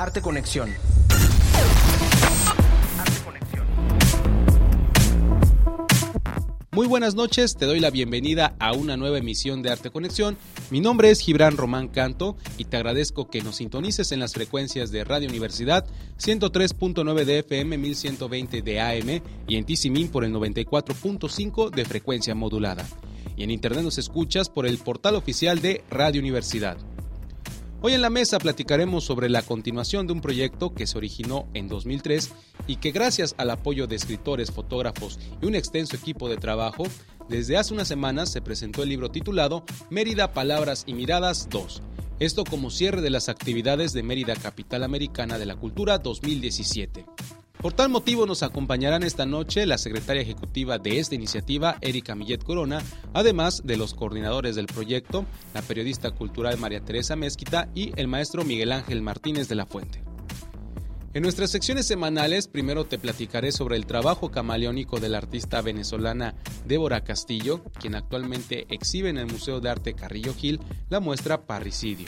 Arte Conexión. Muy buenas noches, te doy la bienvenida a una nueva emisión de Arte Conexión. Mi nombre es Gibran Román Canto y te agradezco que nos sintonices en las frecuencias de Radio Universidad 103.9 de FM, 1120 de AM y en Tisimin por el 94.5 de frecuencia modulada. Y en internet nos escuchas por el portal oficial de Radio Universidad. Hoy en la mesa platicaremos sobre la continuación de un proyecto que se originó en 2003 y que gracias al apoyo de escritores, fotógrafos y un extenso equipo de trabajo, desde hace unas semanas se presentó el libro titulado Mérida Palabras y Miradas 2. Esto como cierre de las actividades de Mérida Capital Americana de la Cultura 2017. Por tal motivo nos acompañarán esta noche la secretaria ejecutiva de esta iniciativa, Erika Millet Corona, además de los coordinadores del proyecto, la periodista cultural María Teresa Mezquita y el maestro Miguel Ángel Martínez de la Fuente. En nuestras secciones semanales, primero te platicaré sobre el trabajo camaleónico de la artista venezolana Débora Castillo, quien actualmente exhibe en el Museo de Arte Carrillo Gil la muestra Parricidio.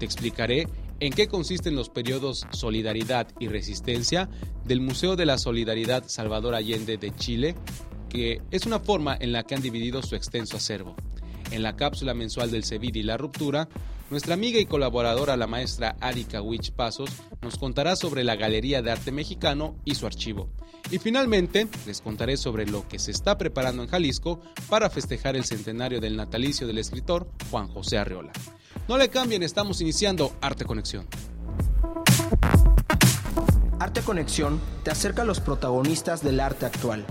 Te explicaré en qué consisten los periodos Solidaridad y Resistencia del Museo de la Solidaridad Salvador Allende de Chile, que es una forma en la que han dividido su extenso acervo. En la cápsula mensual del CEVID y la ruptura, nuestra amiga y colaboradora, la maestra Arika Wich Pasos, nos contará sobre la Galería de Arte Mexicano y su archivo. Y finalmente, les contaré sobre lo que se está preparando en Jalisco para festejar el centenario del natalicio del escritor Juan José Arreola. No le cambien, estamos iniciando Arte Conexión. Arte Conexión te acerca a los protagonistas del arte actual.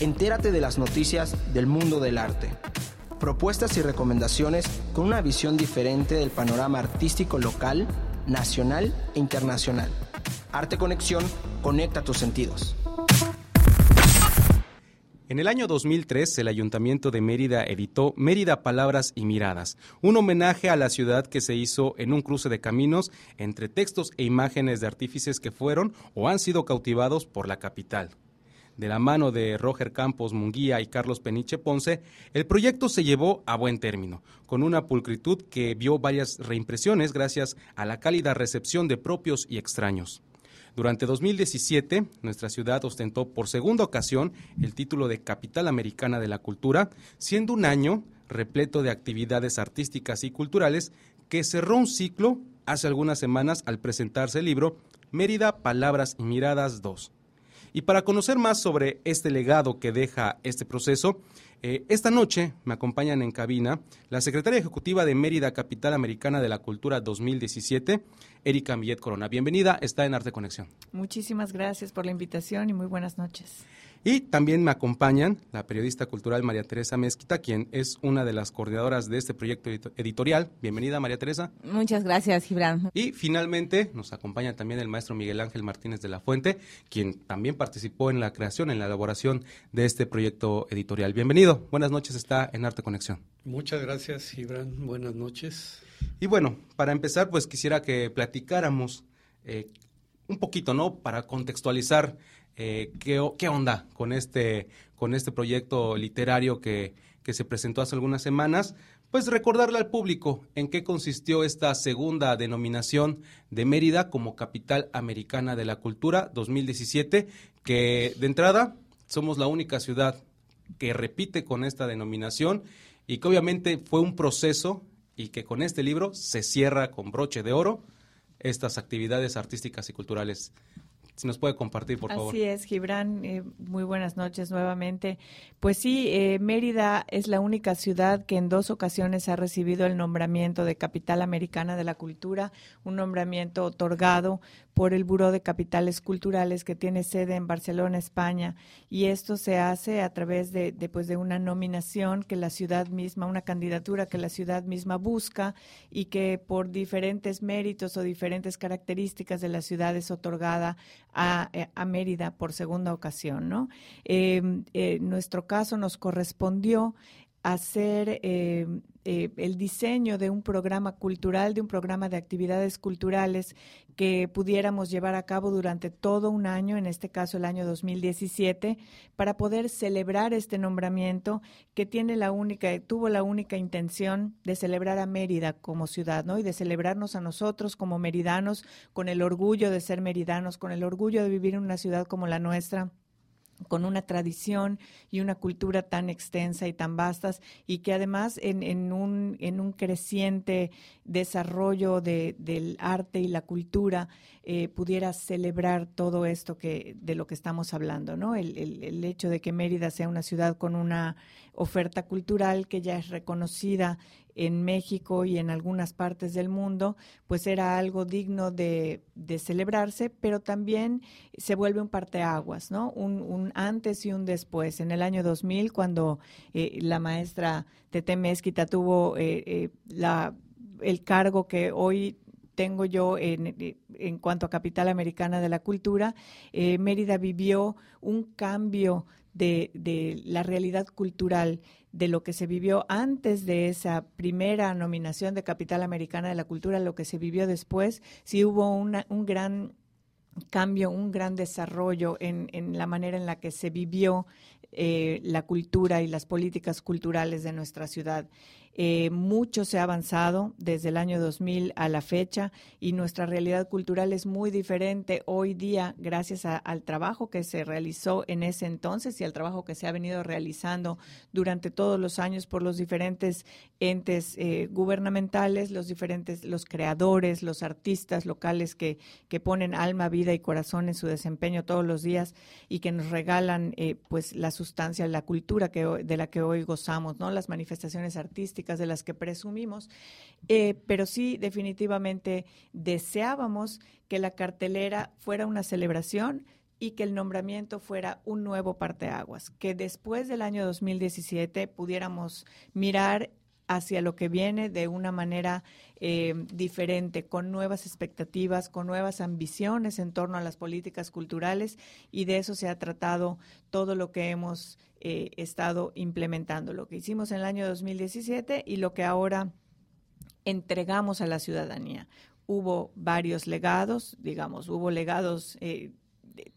Entérate de las noticias del mundo del arte. Propuestas y recomendaciones con una visión diferente del panorama artístico local, nacional e internacional. Arte Conexión conecta tus sentidos. En el año 2003, el Ayuntamiento de Mérida editó Mérida Palabras y Miradas, un homenaje a la ciudad que se hizo en un cruce de caminos entre textos e imágenes de artífices que fueron o han sido cautivados por la capital. De la mano de Roger Campos Munguía y Carlos Peniche Ponce, el proyecto se llevó a buen término, con una pulcritud que vio varias reimpresiones gracias a la cálida recepción de propios y extraños. Durante 2017, nuestra ciudad ostentó por segunda ocasión el título de Capital Americana de la Cultura, siendo un año repleto de actividades artísticas y culturales que cerró un ciclo hace algunas semanas al presentarse el libro Mérida, Palabras y Miradas 2. Y para conocer más sobre este legado que deja este proceso, eh, esta noche me acompañan en cabina la secretaria ejecutiva de Mérida Capital Americana de la Cultura 2017, Erika Millet Corona. Bienvenida, está en Arte Conexión. Muchísimas gracias por la invitación y muy buenas noches. Y también me acompañan la periodista cultural María Teresa Mezquita, quien es una de las coordinadoras de este proyecto editorial. Bienvenida, María Teresa. Muchas gracias, Gibran. Y finalmente nos acompaña también el maestro Miguel Ángel Martínez de la Fuente, quien también participó en la creación, en la elaboración de este proyecto editorial. Bienvenido. Buenas noches, está en Arte Conexión. Muchas gracias, Gibran. Buenas noches. Y bueno, para empezar, pues quisiera que platicáramos eh, un poquito, ¿no? Para contextualizar eh, ¿qué, ¿qué, onda con este, con este proyecto literario que, que se presentó hace algunas semanas. Pues recordarle al público en qué consistió esta segunda denominación de Mérida como capital americana de la cultura 2017, que de entrada somos la única ciudad que repite con esta denominación y que obviamente fue un proceso y que con este libro se cierra con broche de oro estas actividades artísticas y culturales si nos puede compartir, por favor. Así es, Gibran. Eh, muy buenas noches nuevamente. Pues sí, eh, Mérida es la única ciudad que en dos ocasiones ha recibido el nombramiento de Capital Americana de la Cultura, un nombramiento otorgado por el Buró de Capitales Culturales que tiene sede en Barcelona, España. Y esto se hace a través de, de, pues, de una nominación que la ciudad misma, una candidatura que la ciudad misma busca y que por diferentes méritos o diferentes características de la ciudad es otorgada eh, a, Mérida por segunda ocasión, ¿no? Eh, eh, nuestro caso nos correspondió hacer eh, eh, el diseño de un programa cultural, de un programa de actividades culturales que pudiéramos llevar a cabo durante todo un año, en este caso el año 2017, para poder celebrar este nombramiento que tiene la única, tuvo la única intención de celebrar a Mérida como ciudad, ¿no? Y de celebrarnos a nosotros como meridanos, con el orgullo de ser meridanos, con el orgullo de vivir en una ciudad como la nuestra con una tradición y una cultura tan extensa y tan vastas y que además en, un, en un creciente desarrollo de, del arte y la cultura eh, pudiera celebrar todo esto que de lo que estamos hablando, ¿no? El, el, hecho de que Mérida sea una ciudad con una oferta cultural que ya es reconocida en México y en algunas partes del mundo, pues era algo digno de, celebrarse, pero también se vuelve un parteaguas, ¿no? Un, antes y un después. En el año 2000, cuando eh, la maestra Tete Mezquita tuvo eh, eh, la, el cargo que hoy tengo yo en, en, cuanto a capital americana de la cultura, Mérida vivió un cambio de, de, la realidad cultural de lo que se vivió antes de esa primera nominación de Capital Americana de la Cultura, lo que se vivió después, sí hubo una, un gran cambio, un gran desarrollo en, en, la manera en la que se vivió eh, la cultura y las políticas culturales de nuestra ciudad. Eh, mucho se ha avanzado desde el año 2000 a la fecha y nuestra realidad cultural es muy diferente hoy día gracias al trabajo que se realizó en ese entonces y al trabajo que se ha venido realizando durante todos los años por los diferentes entes eh, gubernamentales, los diferentes, los creadores, los artistas locales que, que ponen alma, vida y corazón en su desempeño todos los días y que nos regalan eh, pues la sustancia, la cultura que, de la que hoy gozamos, ¿no? Las manifestaciones artísticas de las que presumimos, eh, pero sí definitivamente deseábamos que la cartelera fuera una celebración y que el nombramiento fuera un nuevo parteaguas, que después del año 2017 pudiéramos mirar hacia lo que viene de una manera eh, diferente, con nuevas expectativas, con nuevas ambiciones en torno a las políticas culturales y de eso se ha tratado todo lo que hemos eh, estado implementando, lo que hicimos en el año 2017 y lo que ahora entregamos a la ciudadanía. Hubo varios legados, digamos, hubo legados eh,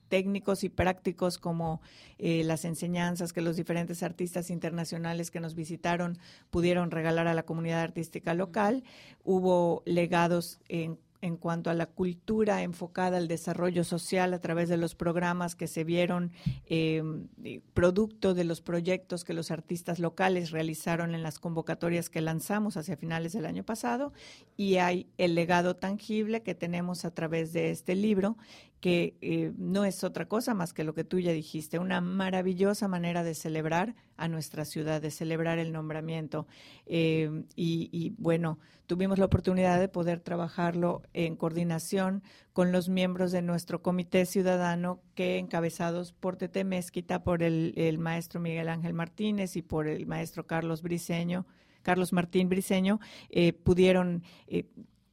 técnicos y prácticos como eh, las enseñanzas que los diferentes artistas internacionales que nos visitaron pudieron regalar a la comunidad artística local. Hubo legados en en cuanto a la cultura enfocada al desarrollo social a través de los programas que se vieron em, producto de los proyectos que los artistas locales realizaron en las convocatorias que lanzamos hacia finales del año pasado y hay el legado tangible que tenemos a través de este libro que eh, no es otra cosa más que lo que tú ya dijiste, una maravillosa manera de celebrar a nuestra ciudad, de celebrar el nombramiento. Eh, y, bueno, tuvimos la oportunidad de poder trabajarlo en coordinación con los miembros de nuestro comité ciudadano que encabezados por Tete Mezquita, por el, maestro Miguel Ángel Martínez y por el maestro Carlos Briceño, Carlos Martín Briceño, eh, pudieron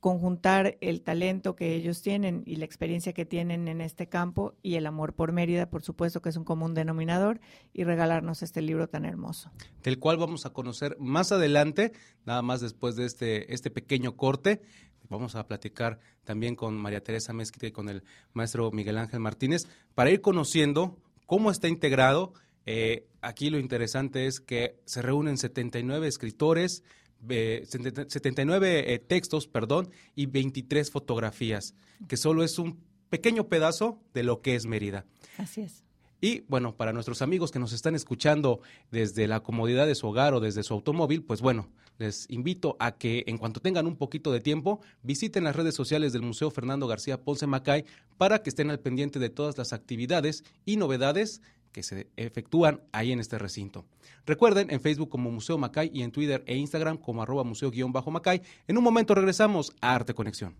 conjuntar el talento que ellos tienen y la experiencia que tienen en este campo y el amor por Mérida, por supuesto que es un común denominador, y regalarnos este libro tan hermoso. Del cual vamos a conocer más adelante, nada más después de este, este pequeño corte. Vamos a platicar también con María Teresa Mezquita y con el maestro Miguel Ángel Martínez para ir conociendo cómo está integrado. Eh, aquí lo interesante es que se reúnen 79 escritores, 79 eh, textos, perdón, y 23 fotografías, que solo es un pequeño pedazo de lo que es Mérida. Así es. Y bueno, para nuestros amigos que nos están escuchando desde la comodidad de su hogar o desde su automóvil, pues bueno, les invito a que en cuanto tengan un poquito de tiempo, visiten las redes sociales del Museo Fernando García Ponce Macay para que estén al pendiente de todas las actividades y novedades que se efectúan ahí en este recinto. Recuerden, en Facebook como Museo Macay y en Twitter e Instagram como arroba museo-macay. En un momento regresamos a Arte Conexión.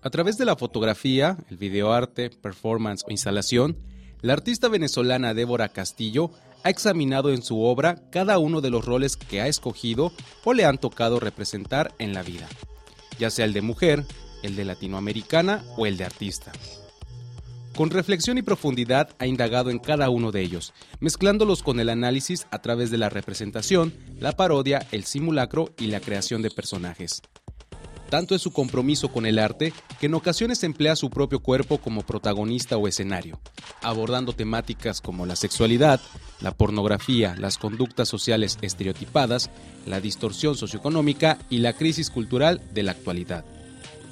A través de la fotografía, el videoarte, performance o instalación, la artista venezolana Débora Castillo ha examinado en su obra cada uno de los roles que ha escogido o le han tocado representar en la vida, ya sea el de mujer, el de latinoamericana o el de artista. Con reflexión y profundidad ha indagado en cada uno de ellos, mezclándolos con el análisis a través de la representación, la parodia, el simulacro y la creación de personajes. Tanto es su compromiso con el arte que en ocasiones emplea su propio cuerpo como protagonista o escenario, abordando temáticas como la sexualidad, la pornografía, las conductas sociales estereotipadas, la distorsión socioeconómica y la crisis cultural de la actualidad.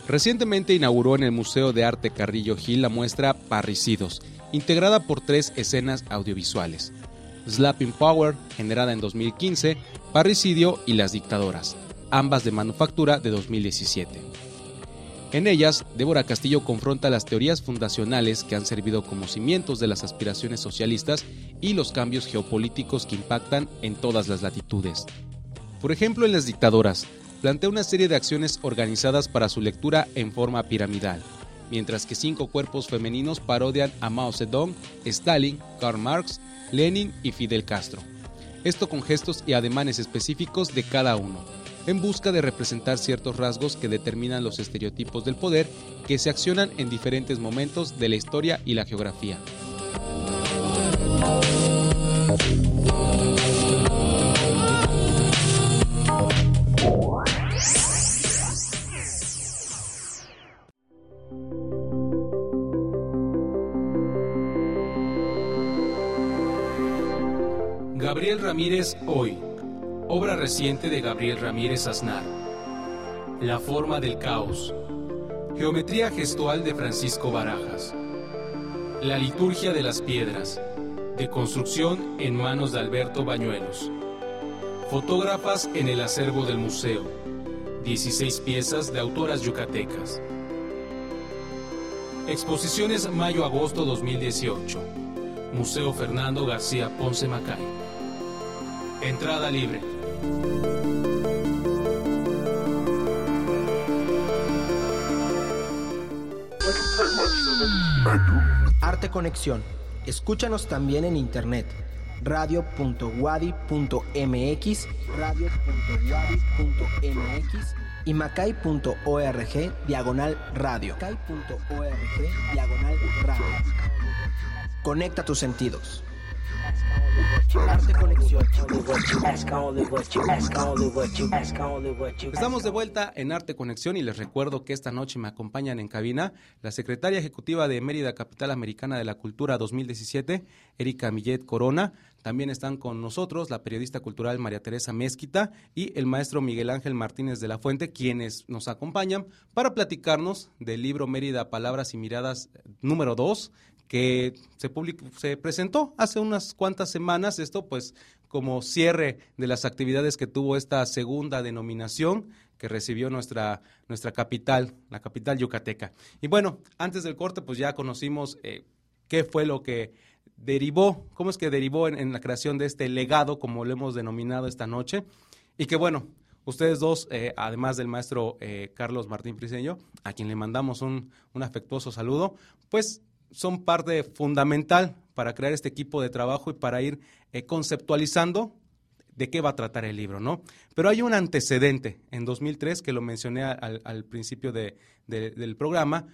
Recientemente inauguró en el Museo de Arte Carrillo Gil la muestra Parricidos, integrada por tres escenas audiovisuales. Slapping Power, generada en 2015, Parricidio y Las Dictadoras, ambas de manufactura de 2017. En ellas, Débora Castillo confronta las teorías fundacionales que han servido como cimientos de las aspiraciones socialistas y los cambios geopolíticos que impactan en todas las latitudes. Por ejemplo, en Las Dictadoras, plantea una serie de acciones organizadas para su lectura en forma piramidal, mientras que cinco cuerpos femeninos parodian a Mao Zedong, Stalin, Karl Marx, Lenin y Fidel Castro. Esto con gestos y ademanes específicos de cada uno, en busca de representar ciertos rasgos que determinan los estereotipos del poder que se accionan en diferentes momentos de la historia y la geografía. Gabriel Ramírez Hoy, obra reciente de Gabriel Ramírez Aznar. La forma del caos. Geometría gestual de Francisco Barajas. La liturgia de las piedras, de construcción en manos de Alberto Bañuelos. Fotógrafas en el acervo del museo. 16 piezas de autoras yucatecas. Exposiciones mayo-agosto 2018. Museo Fernando García Ponce Macay. Entrada libre. Arte Conexión. Escúchanos también en internet. radio.wadi.mx, radio.wadi.mx y macay.org diagonal radio. Macay.org diagonal radio. Conecta tus sentidos. Estamos de vuelta en Arte Conexión y les recuerdo que esta noche me acompañan en cabina la secretaria ejecutiva de Mérida Capital Americana de la Cultura 2017, Erika Millet Corona. También están con nosotros la periodista cultural María Teresa Mezquita y el maestro Miguel Ángel Martínez de la Fuente, quienes nos acompañan para platicarnos del libro Mérida Palabras y Miradas número 2, que se, se presentó hace unas cuantas semanas, esto pues como cierre de las actividades que tuvo esta segunda denominación que recibió nuestra, nuestra capital, la capital yucateca. Y bueno, antes del corte pues ya conocimos eh, qué fue lo que derivó, cómo es que derivó en, la creación de este legado, como lo hemos denominado esta noche, y que bueno, ustedes dos, eh, además del maestro eh, Carlos Martín Priseño, a quien le mandamos un, un afectuoso saludo, pues son parte fundamental para crear este equipo de trabajo y para ir eh, conceptualizando de qué va a tratar el libro, ¿no? Pero hay un antecedente en 2003 que lo mencioné al, principio del programa,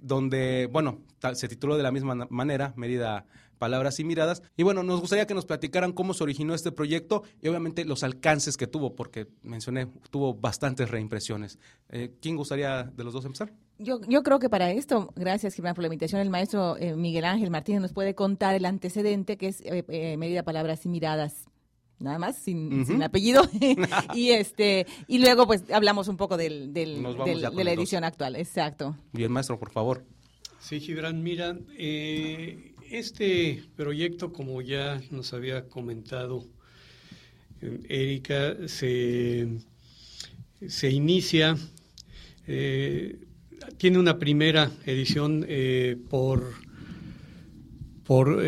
donde, bueno, se tituló de la misma manera, Mérida palabras y miradas. Y bueno, nos gustaría que nos platicaran cómo se originó este proyecto y obviamente los alcances que tuvo, porque mencioné, tuvo bastantes reimpresiones. Eh, ¿Quién gustaría de los dos empezar? Yo, yo creo que para esto, gracias Gibran por la invitación, el maestro eh, Miguel Ángel Martínez nos puede contar el antecedente que es eh, eh Medida Palabras y Miradas nada más, sin, sin apellido. y este y luego pues hablamos un poco del, del, de la edición actual. Exacto. Bien, maestro, por favor. Sí, Gibran, mira, eh, este proyecto, como ya nos había comentado eh, Erika, se, se inicia, eh, tiene una primera edición eh, por, por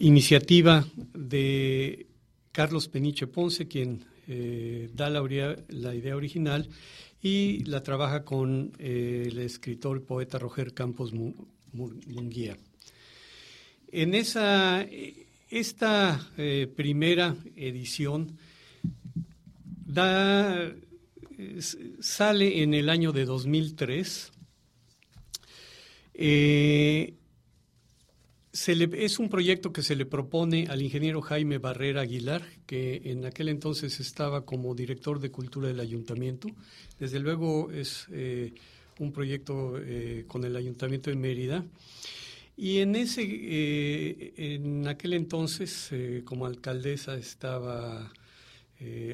iniciativa de Carlos Peniche Ponce, quien da la, idea original y la trabaja con el escritor poeta Roger Campos Munguía. En esa, esta primera edición da, sale en el año de 2003. Eh, es un proyecto que se le propone al ingeniero Jaime Barrera Aguilar, que en aquel entonces estaba como director de cultura del ayuntamiento. Desde luego es eh, un proyecto eh, con el ayuntamiento de Mérida. Y en ese, en aquel entonces, como alcaldesa estaba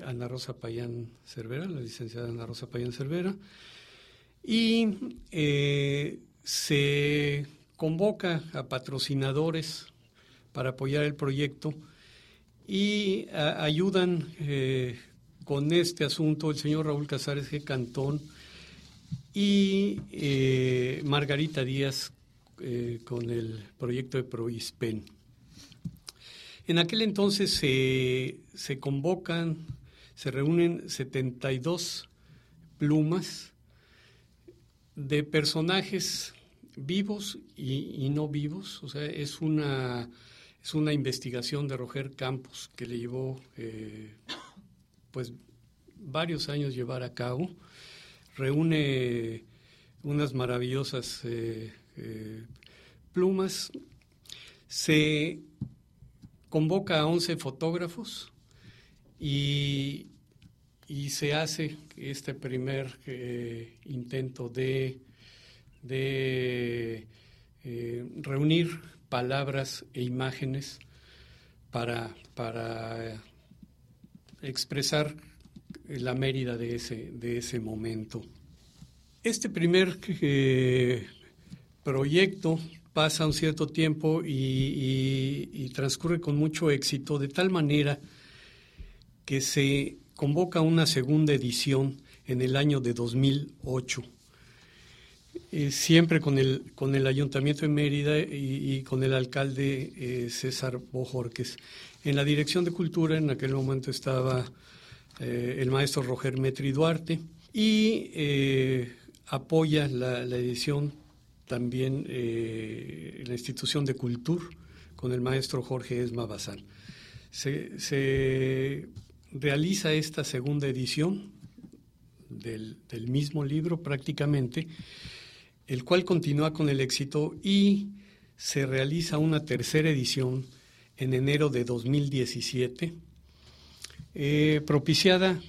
Ana Rosa Payán Cervera, la licenciada Ana Rosa Payán Cervera, y se convoca a patrocinadores para apoyar el proyecto y ayudan eh, con este asunto el señor Raúl Casares G. Cantón y eh, Margarita Díaz eh, con el proyecto de Proispen. En aquel entonces se convocan, se reúnen 72 plumas de personajes vivos y, no vivos. O sea, es una, es una investigación de Roger Campos que le llevó eh, pues varios años llevar a cabo. Reúne unas maravillosas eh, eh, plumas. Se convoca a 11 fotógrafos y, y se hace este primer intento de de eh, reunir palabras e imágenes para, para expresar la Mérida de ese, de ese momento. Este primer eh, proyecto pasa un cierto tiempo y, y, transcurre con mucho éxito, de tal manera que se convoca una segunda edición en el año de 2008 eh, siempre con el, con el Ayuntamiento de Mérida y, con el alcalde eh, César Bojorques. En la Dirección de Cultura en aquel momento estaba eh, el maestro Roger Metri Duarte y apoya la, edición también la institución de Cultura con el maestro Jorge Esma Bazán. Se, se realiza esta segunda edición del, del mismo libro prácticamente el cual continúa con el éxito y se realiza una tercera edición en enero de 2017, eh, propiciada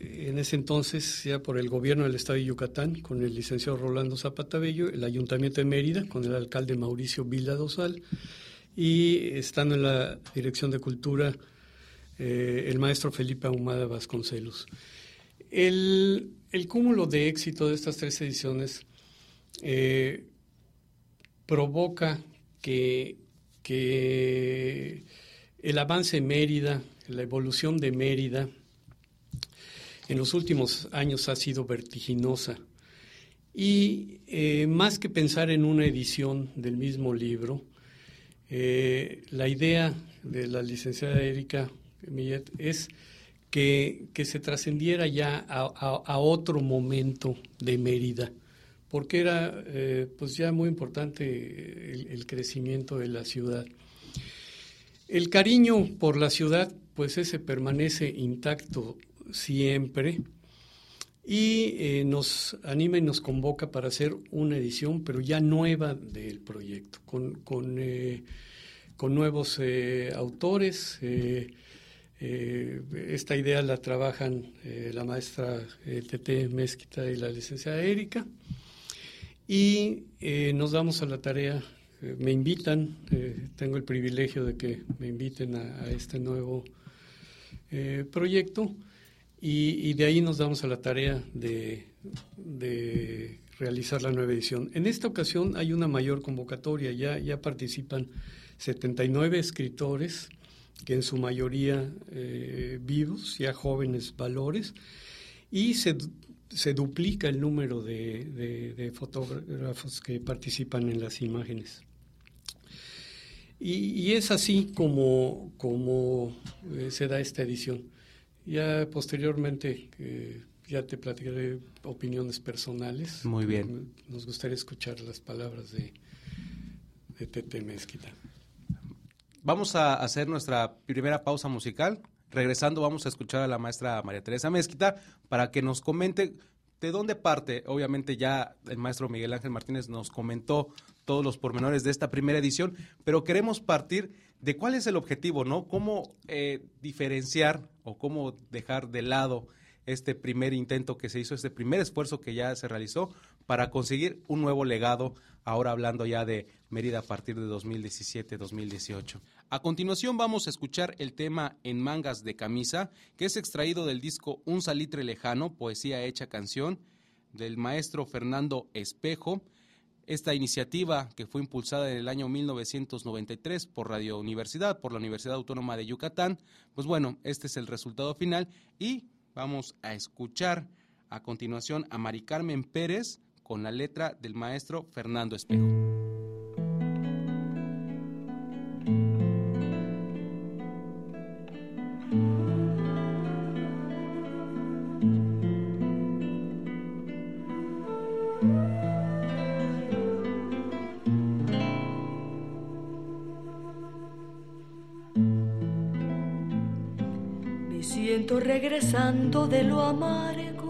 en ese entonces ya por el gobierno del estado de Yucatán, con el licenciado Rolando Zapata Bello, el ayuntamiento de Mérida, con el alcalde Mauricio Vila Dosal, y estando en la dirección de cultura eh, el maestro Felipe Ahumada Vasconcelos. El, el cúmulo de éxito de estas tres ediciones eh, provoca que, el avance de Mérida, la evolución de Mérida, en los últimos años ha sido vertiginosa. Y eh, más que pensar en una edición del mismo libro, eh, la idea de la licenciada Erika Millet es que, se trascendiera ya a, otro momento de Mérida porque era eh, pues ya muy importante el, crecimiento de la ciudad. El cariño por la ciudad, pues ese permanece intacto siempre y eh, nos anima y nos convoca para hacer una edición, pero ya nueva del proyecto, con, con, eh, nuevos autores. esta idea la trabajan la maestra Tete Mezquita y la licenciada Erika. Y eh, nos damos a la tarea, eh, me invitan, eh, tengo el privilegio de que me inviten a, este nuevo proyecto. Y, de ahí nos damos a la tarea de, de, realizar la nueva edición. En esta ocasión hay una mayor convocatoria, ya, ya participan 79 escritores, que en su mayoría vivos, ya jóvenes valores, y se se duplica el número de, fotógrafos que participan en las imágenes. Y, es así como, como eh, se da esta edición. Ya posteriormente, eh, ya te platicaré opiniones personales. Muy bien. Nos gustaría escuchar las palabras de, de Tete Mezquita. vamos a hacer nuestra primera pausa musical. Regresando vamos a escuchar a la maestra María Teresa Mezquita para que nos comente de dónde parte. Obviamente ya el maestro Miguel Ángel Martínez nos comentó todos los pormenores de esta primera edición, pero queremos partir de cuál es el objetivo, ¿no? Cómo eh, diferenciar o cómo dejar de lado este primer intento que se hizo, este primer esfuerzo que ya se realizó para conseguir un nuevo legado, ahora hablando ya de Mérida a partir de 2017-2018. A continuación vamos a escuchar el tema En mangas de camisa, que es extraído del disco Un salitre lejano, poesía hecha canción, del maestro Fernando Espejo. Esta iniciativa que fue impulsada en el año 1993 por Radio Universidad, por la Universidad Autónoma de Yucatán, pues bueno, este es el resultado final y vamos a escuchar a continuación a Mari Carmen Pérez con la letra del maestro Fernando Espejo. Regresando de lo amargo,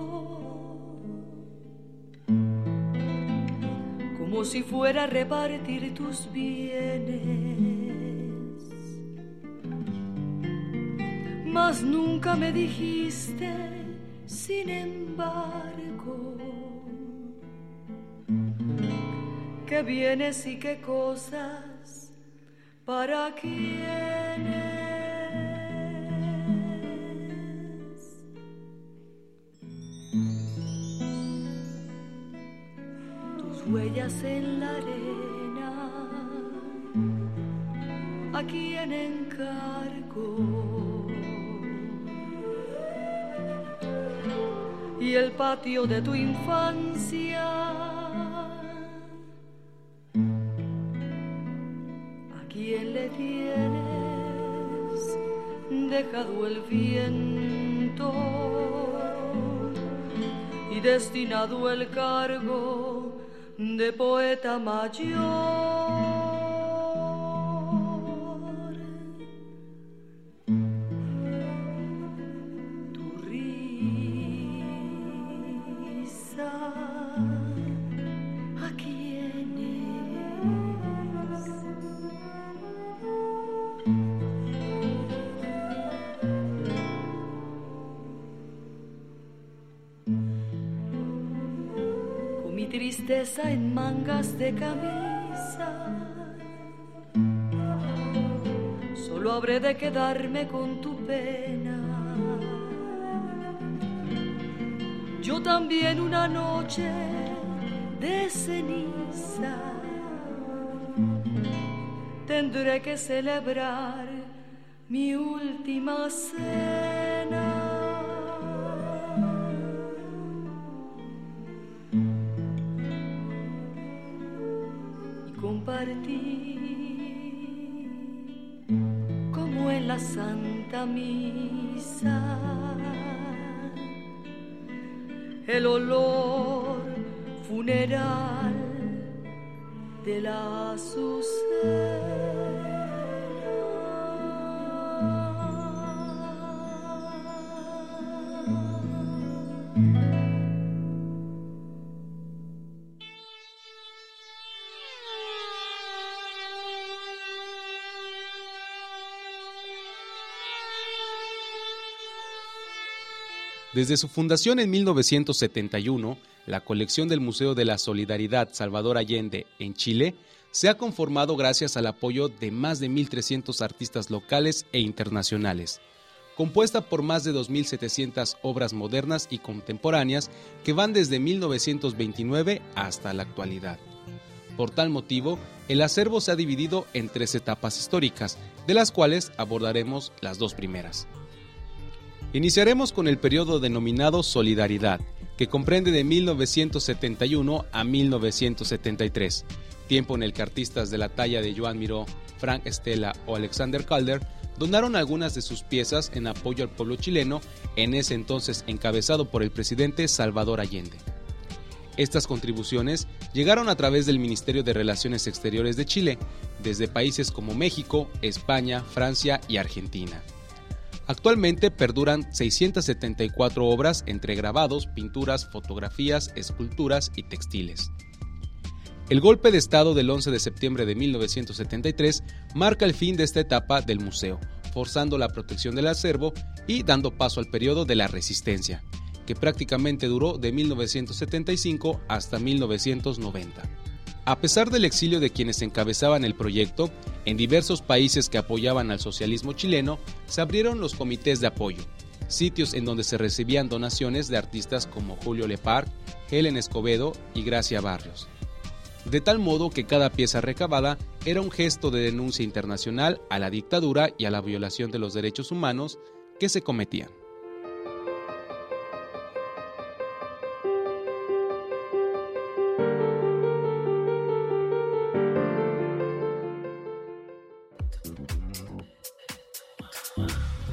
como si fuera a repartir tus bienes, mas nunca me dijiste, sin embargo, qué bienes y qué cosas, para quienes. Patio de tu infancia, a quien le tienes dejado el viento y destinado el cargo de poeta mayor. Mangas de camisa. Solo habré de quedarme con tu pena. Yo también una noche de ceniza tendré que celebrar mi última cena. Santa Misa. El olor funeral de la Azucena. Desde su fundación en 1971, la colección del Museo de la Solidaridad Salvador Allende en Chile se ha conformado gracias al apoyo de más de 1.300 artistas locales e internacionales, compuesta por más de 2.700 obras modernas y contemporáneas que van desde 1929 hasta la actualidad. Por tal motivo, el acervo se ha dividido en tres etapas históricas, de las cuales abordaremos las dos primeras. Iniciaremos con el periodo denominado Solidaridad, que comprende de 1971 a 1973, tiempo en el que artistas de la talla de Joan Miró, Frank Estela o Alexander Calder donaron algunas de sus piezas en apoyo al pueblo chileno, en ese entonces encabezado por el presidente Salvador Allende. Estas contribuciones llegaron a través del Ministerio de Relaciones Exteriores de Chile, desde países como México, España, Francia y Argentina. Actualmente perduran 674 obras entre grabados, pinturas, fotografías, esculturas y textiles. El golpe de Estado del 11 de septiembre de 1973 marca el fin de esta etapa del museo, forzando la protección del acervo y dando paso al periodo de la resistencia, que prácticamente duró de 1975 hasta 1990. A pesar del exilio de quienes encabezaban el proyecto, en diversos países que apoyaban al socialismo chileno, se abrieron los comités de apoyo, sitios en donde se recibían donaciones de artistas como Julio Lepar, Helen Escobedo y Gracia Barrios. De tal modo que cada pieza recabada era un gesto de denuncia internacional a la dictadura y a la violación de los derechos humanos que se cometían.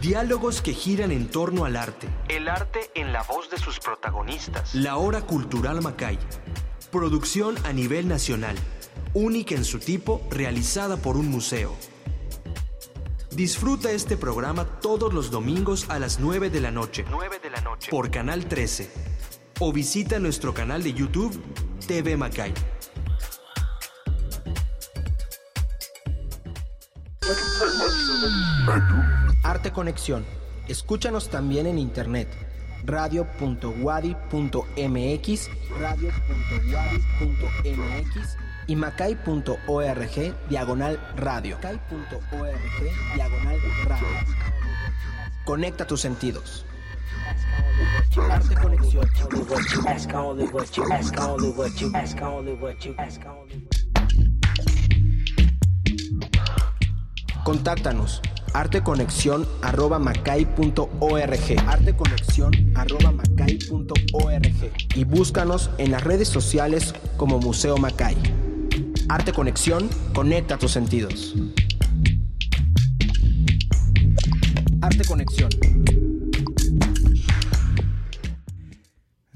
Diálogos que giran en torno al arte. El arte en la voz de sus protagonistas. La Hora Cultural Macay. Producción a nivel nacional. Única en su tipo, realizada por un museo. Disfruta este programa todos los domingos a las 9 de la noche. 9 de la noche. Por Canal 13. O visita nuestro canal de YouTube, TV Macay. Arte Conexión. Escúchanos también en internet. radio.wadi.mx, radio.wadi.mx y macay.org diagonal radio. Macay.org diagonal radio. Conecta tus sentidos. Arte Conexión. Contáctanos arteconexión arroba macay.org arteconexión arroba macay.org y búscanos en las redes sociales como Museo Macay. Arte Conexión, conecta tus sentidos. Arte Conexión.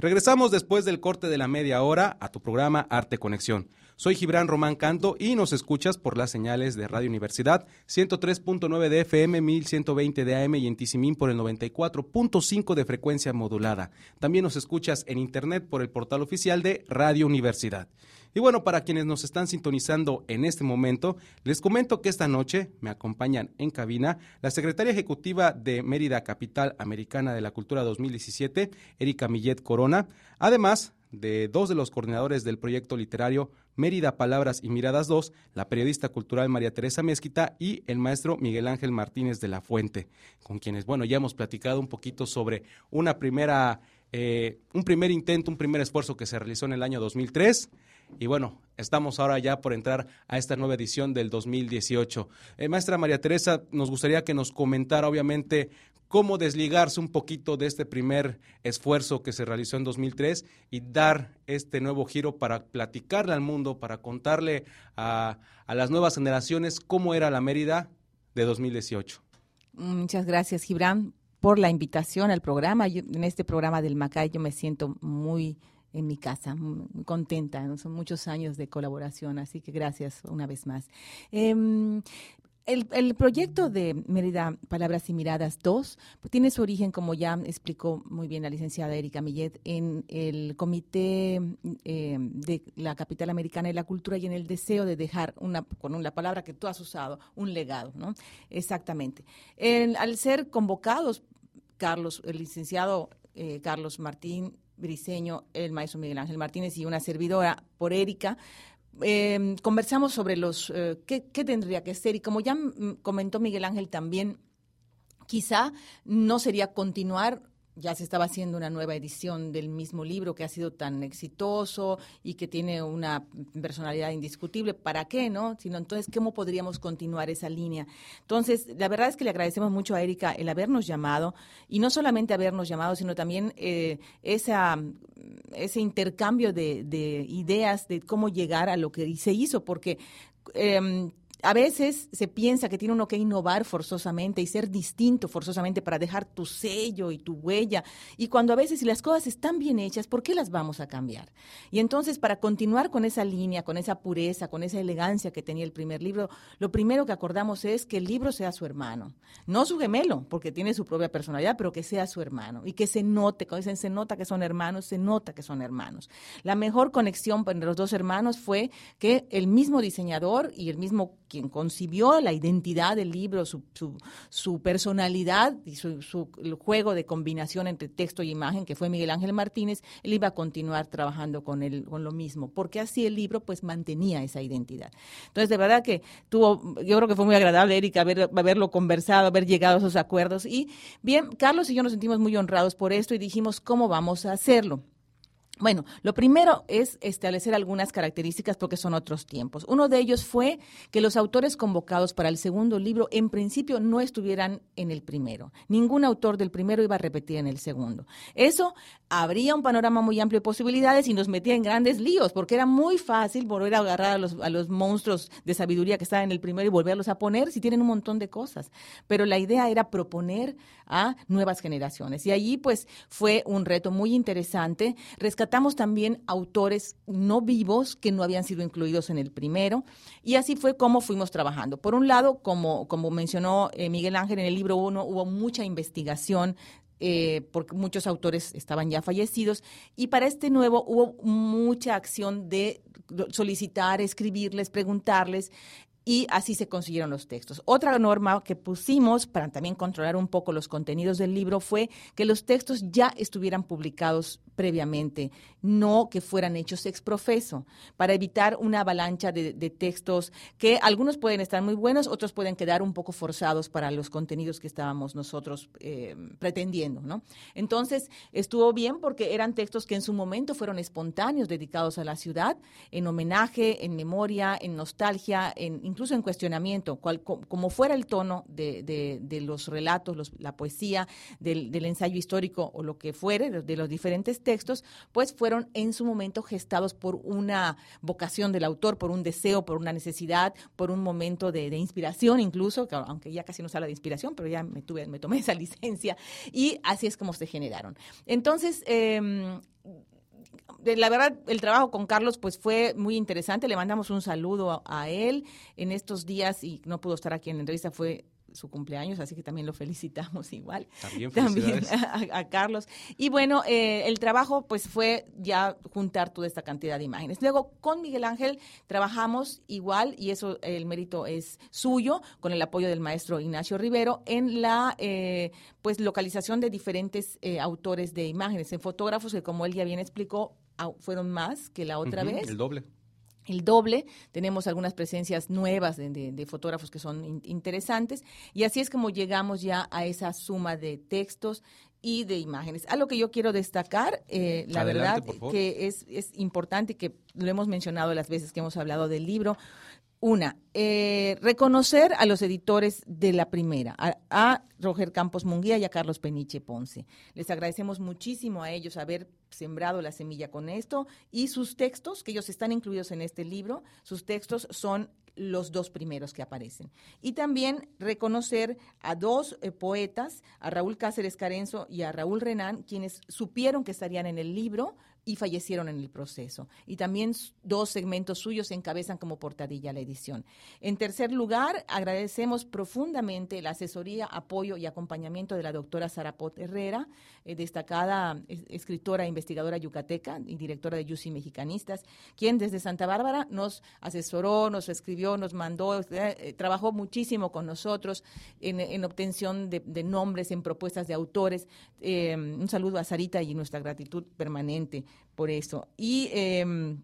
Regresamos después del corte de la media hora a tu programa Arte Conexión. Soy Gibran Román Canto y nos escuchas por las señales de Radio Universidad 103.9 de FM, 1120 de AM y en Tizimín por el 94.5 de frecuencia modulada. También nos escuchas en internet por el portal oficial de Radio Universidad. Y bueno, para quienes nos están sintonizando en este momento, les comento que esta noche me acompañan en cabina la secretaria ejecutiva de Mérida Capital Americana de la Cultura 2017, Erika Millet Corona, además de dos de los coordinadores del proyecto literario Mérida Palabras y Miradas 2, la periodista cultural María Teresa Mezquita y el maestro Miguel Ángel Martínez de la Fuente, con quienes, bueno, ya hemos platicado un poquito sobre una primera, eh, un primer intento, un primer esfuerzo que se realizó en el año 2003 y bueno, estamos ahora ya por entrar a esta nueva edición del 2018. Eh, maestra María Teresa, nos gustaría que nos comentara, obviamente, cómo desligarse un poquito de este primer esfuerzo que se realizó en 2003 y dar este nuevo giro para platicarle al mundo, para contarle a, las nuevas generaciones cómo era la Mérida de 2018. Muchas gracias, Gibran, por la invitación al programa. en este programa del Macay yo me siento muy en mi casa, contenta. Son muchos años de colaboración, así que gracias una vez más. Em, el, proyecto de Mérida Palabras y Miradas 2 pues, tiene su origen, como ya explicó muy bien la licenciada Erika Millet, en el Comité em, de la Capital Americana de la Cultura y en el deseo de dejar, una, con la palabra que tú has usado, un legado, ¿no? Exactamente. al ser convocados, Carlos, el licenciado eh, Carlos Martín Briseño, el maestro Miguel Ángel Martínez y una servidora por Erika, eh, conversamos sobre los eh, qué, qué, tendría que ser y como ya comentó Miguel Ángel también, quizá no sería continuar ya se estaba haciendo una nueva edición del mismo libro que ha sido tan exitoso y que tiene una personalidad indiscutible. ¿Para qué, no? Sino entonces, ¿cómo podríamos continuar esa línea? Entonces, la verdad es que le agradecemos mucho a Erika el habernos llamado y no solamente habernos llamado, sino también eh, ese intercambio de, ideas de cómo llegar a lo que se hizo, porque... Em, a veces se piensa que tiene uno que innovar forzosamente y ser distinto forzosamente para dejar tu sello y tu huella. Y cuando a veces si las cosas están bien hechas, ¿por qué las vamos a cambiar? Y entonces para continuar con esa línea, con esa pureza, con esa elegancia que tenía el primer libro, lo primero que acordamos es que el libro sea su hermano, no su gemelo, porque tiene su propia personalidad, pero que sea su hermano y que se note, cuando dicen se nota que son hermanos, se nota que son hermanos. La mejor conexión entre los dos hermanos fue que el mismo diseñador y el mismo quien concibió la identidad del libro, su, su, personalidad y su, su, juego de combinación entre texto y imagen, que fue Miguel Ángel Martínez, él iba a continuar trabajando con, él, con lo mismo, porque así el libro pues mantenía esa identidad. Entonces, de verdad que tuvo, yo creo que fue muy agradable, Erika, haber, haberlo conversado, haber llegado a esos acuerdos. Y bien, Carlos y yo nos sentimos muy honrados por esto y dijimos, ¿cómo vamos a hacerlo? Bueno, lo primero es establecer algunas características porque son otros tiempos. Uno de ellos fue que los autores convocados para el segundo libro en principio no estuvieran en el primero. Ningún autor del primero iba a repetir en el segundo. Eso abría un panorama muy amplio de posibilidades y nos metía en grandes líos porque era muy fácil volver a agarrar a los, a los monstruos de sabiduría que estaban en el primero y volverlos a poner si tienen un montón de cosas. Pero la idea era proponer a nuevas generaciones. Y allí pues fue un reto muy interesante. Rescatamos también autores no vivos que no habían sido incluidos en el primero. Y así fue como fuimos trabajando. Por un lado, como, como mencionó eh, Miguel Ángel en el libro 1, hubo mucha investigación eh, porque muchos autores estaban ya fallecidos, y para este nuevo hubo mucha acción de solicitar, escribirles, preguntarles, y así se consiguieron los textos. Otra norma que pusimos para también controlar un poco los contenidos del libro fue que los textos ya estuvieran publicados previamente, no que fueran hechos ex profeso, para evitar una avalancha de, textos que algunos pueden estar muy buenos, otros pueden quedar un poco forzados para los contenidos que estábamos nosotros eh, pretendiendo. ¿no? Entonces, estuvo bien porque eran textos que en su momento fueron espontáneos, dedicados a la ciudad, en homenaje, en memoria, en nostalgia, en, incluso en cuestionamiento, cual, como fuera el tono de, los relatos, la poesía, del, ensayo histórico o lo que fuere, de los diferentes textos pues fueron en su momento gestados por una vocación del autor, por un deseo, por una necesidad, por un momento de, inspiración incluso, aunque ya casi no se habla de inspiración, pero ya me, tuve, me tomé esa licencia y así es como se generaron. Entonces, em, la verdad, el trabajo con Carlos pues fue muy interesante. Le mandamos un saludo a, él en estos días y no pudo estar aquí en la entrevista. Fue su cumpleaños, así que también lo felicitamos igual. También, a, Carlos. Y bueno, eh, el trabajo pues fue ya juntar toda esta cantidad de imágenes. Luego con Miguel Ángel trabajamos igual, y eso el mérito es suyo, con el apoyo del maestro Ignacio Rivero, en la eh, pues localización de diferentes eh, autores de imágenes, en fotógrafos que como él ya bien explicó, fueron más que la otra vez. El doble el doble, tenemos algunas presencias nuevas de, fotógrafos que son interesantes y así es como llegamos ya a esa suma de textos y de imágenes. Algo que yo quiero destacar, eh, la verdad que es, es importante y que lo hemos mencionado las veces que hemos hablado del libro, una, eh, reconocer a los editores de la primera, a, Roger Campos Munguía y a Carlos Peniche Ponce. Les agradecemos muchísimo a ellos haber sembrado la semilla con esto y sus textos, que ellos están incluidos en este libro, sus textos son los dos primeros que aparecen. Y también reconocer a dos eh, poetas, a Raúl Cáceres Carenzo y a Raúl Renán, quienes supieron que estarían en el libro, y fallecieron en el proceso. Y también dos segmentos suyos encabezan como portadilla la edición. En tercer lugar, agradecemos profundamente la asesoría, apoyo y acompañamiento de la doctora Sarapot Herrera, eh, destacada escritora e investigadora yucateca y directora de Yusi Mexicanistas, quien desde Santa Bárbara nos asesoró, nos escribió, nos mandó, eh, trabajó muchísimo con nosotros en, obtención de, nombres, en propuestas de autores. Eh, un saludo a Sarita y nuestra gratitud permanente por eso. Y em,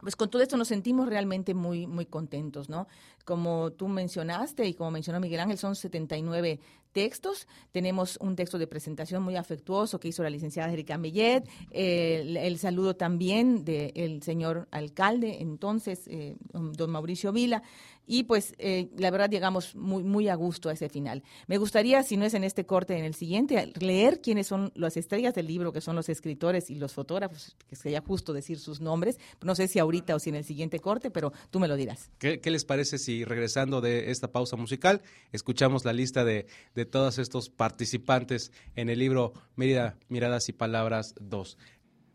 pues con todo esto nos sentimos realmente muy, muy contentos, ¿no? Como tú mencionaste y como mencionó Miguel Ángel, son 79 textos. Tenemos un texto de presentación muy afectuoso que hizo la licenciada Erika Millet, el, saludo también del señor alcalde, entonces, eh, don Mauricio Vila, y pues eh, la verdad llegamos muy, muy a gusto a ese final. Me gustaría, si no es en este corte, en el siguiente, leer quiénes son las estrellas del libro, que son los escritores y los fotógrafos, que sería justo decir sus nombres. No sé si ahorita o si en el siguiente corte, pero tú me lo dirás. ¿Qué, les parece si regresando de esta pausa musical escuchamos la lista de, de todos estos participantes en el libro Mérida, Miradas y Palabras 2?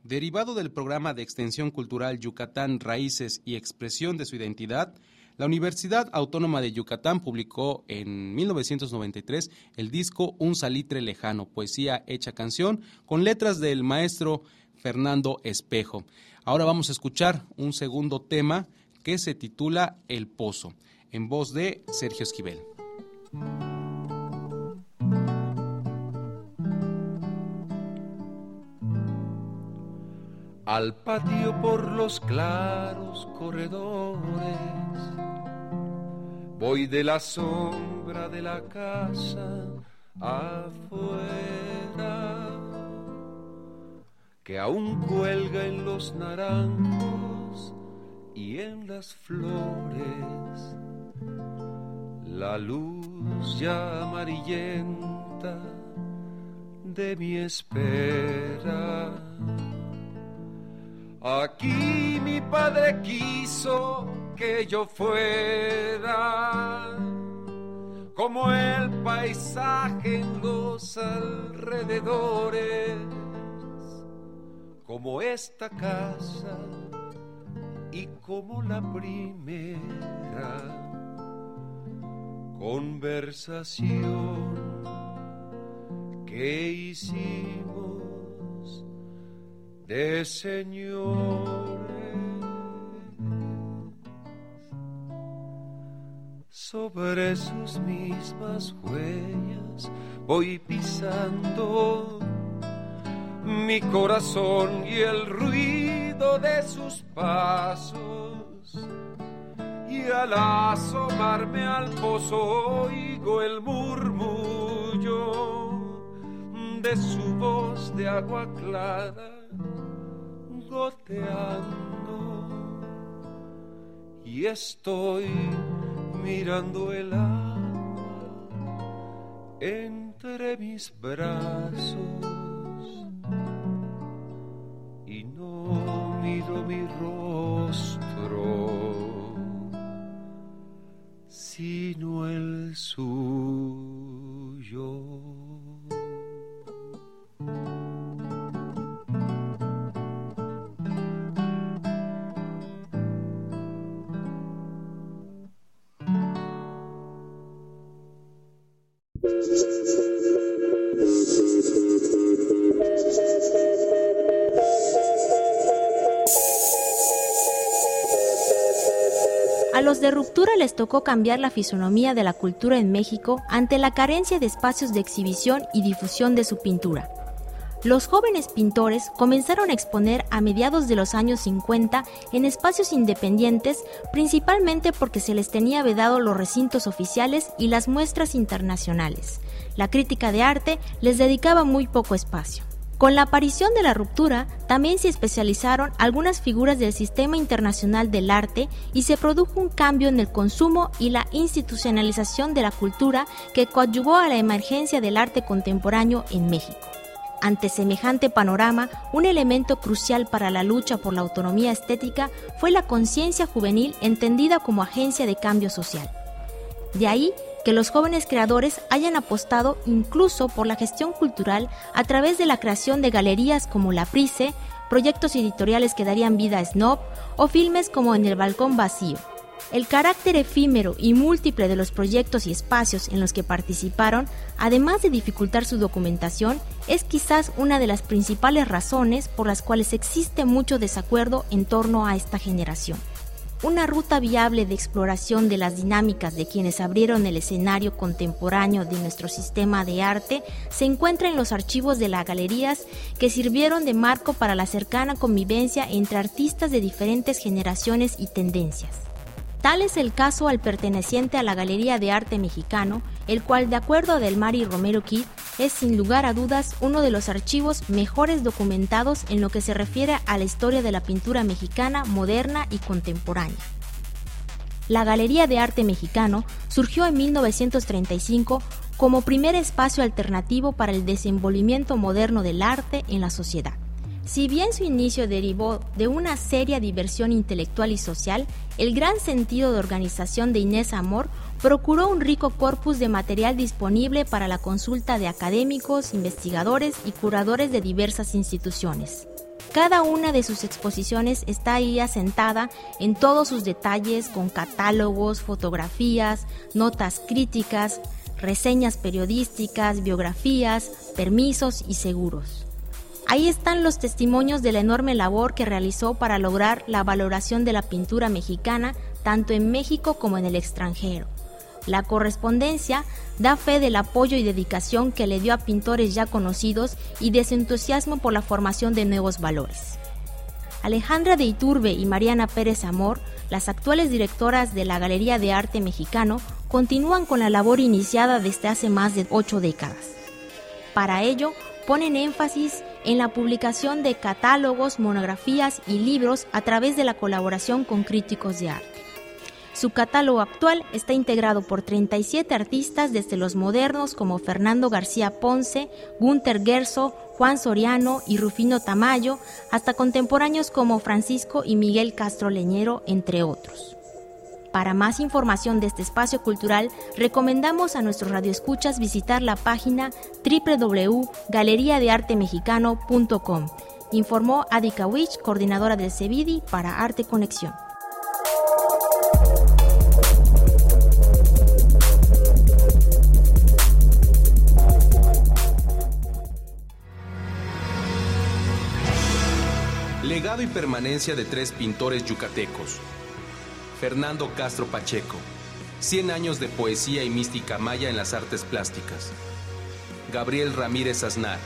Derivado del programa de extensión cultural Yucatán, Raíces y Expresión de su Identidad, la Universidad Autónoma de Yucatán publicó en 1993 el disco Un salitre lejano, poesía hecha canción, con letras del maestro Fernando Espejo. Ahora vamos a escuchar un segundo tema que se titula El Pozo, en voz de Sergio Esquivel. Al patio por los claros corredores Voy de la sombra de la casa afuera, que aún cuelga en los naranjos y en las flores la luz ya amarillenta de mi espera. Aquí mi padre quiso que yo fuera como el paisaje en los alrededores, como esta casa y como la primera conversación que hicimos de señores. Sobre sus mismas huellas voy pisando mi corazón y el ruido de sus pasos. Y al asomarme al pozo oigo el murmullo de su voz de agua clara goteando. Y estoy mirando el agua entre mis brazos y no miro mi rostro, sino el suyo. A los de ruptura les tocó cambiar la fisonomía de la cultura en México ante la carencia de espacios de exhibición y difusión de su pintura. Los jóvenes pintores comenzaron a exponer a mediados de los años 50 en espacios independientes, principalmente porque se les tenía vedado los recintos oficiales y las muestras internacionales. La crítica de arte les dedicaba muy poco espacio. Con la aparición de la ruptura, también se especializaron algunas figuras del sistema internacional del arte y se produjo un cambio en el consumo y la institucionalización de la cultura que coadyuvó a la emergencia del arte contemporáneo en México. Ante semejante panorama, un elemento crucial para la lucha por la autonomía estética fue la conciencia juvenil entendida como agencia de cambio social. De ahí que los jóvenes creadores hayan apostado incluso por la gestión cultural a través de la creación de galerías como La Prise, proyectos editoriales que darían vida a Snob o filmes como En el Balcón Vacío. El carácter efímero y múltiple de los proyectos y espacios en los que participaron, además de dificultar su documentación, es quizás una de las principales razones por las cuales existe mucho desacuerdo en torno a esta generación. Una ruta viable de exploración de las dinámicas de quienes abrieron el escenario contemporáneo de nuestro sistema de arte se encuentra en los archivos de las galerías que sirvieron de marco para la cercana convivencia entre artistas de diferentes generaciones y tendencias. Tal es el caso al perteneciente a la Galería de Arte Mexicano, el cual, de acuerdo a Del Mar y Romero Kid, es sin lugar a dudas uno de los archivos mejores documentados en lo que se refiere a la historia de la pintura mexicana moderna y contemporánea. la Galería de Arte Mexicano surgió en 1935 como primer espacio alternativo para el desenvolvimiento moderno del arte en la sociedad. Si bien su inicio derivó de una seria diversión intelectual y social, el gran sentido de organización de Inés Amor procuró un rico corpus de material disponible para la consulta de académicos, investigadores y curadores de diversas instituciones. Cada una de sus exposiciones está ahí asentada en todos sus detalles con catálogos, fotografías, notas críticas, reseñas periodísticas, biografías, permisos y seguros. Ahí están los testimonios de la enorme labor que realizó para lograr la valoración de la pintura mexicana tanto en México como en el extranjero. La correspondencia da fe del apoyo y dedicación que le dio a pintores ya conocidos y de su entusiasmo por la formación de nuevos valores. Alejandra de Iturbe y Mariana Pérez Amor, las actuales directoras de la Galería de Arte Mexicano, continúan con la labor iniciada desde hace más de ocho décadas. Para ello, ponen énfasis en la publicación de catálogos, monografías y libros a través de la colaboración con críticos de arte. Su catálogo actual está integrado por 37 artistas desde los modernos como Fernando García Ponce, Gunther Gerso, Juan Soriano y Rufino Tamayo, hasta contemporáneos como Francisco y Miguel Castro Leñero, entre otros. Para más información de este espacio cultural, recomendamos a nuestros radioescuchas visitar la página www.galeriadeartemexicano.com. Informó Adika Wich, coordinadora del CEVIDI para Arte Conexión. Legado y permanencia de tres pintores yucatecos. Fernando Castro Pacheco. 100 años de poesía y mística maya en las artes plásticas. Gabriel Ramírez Aznar.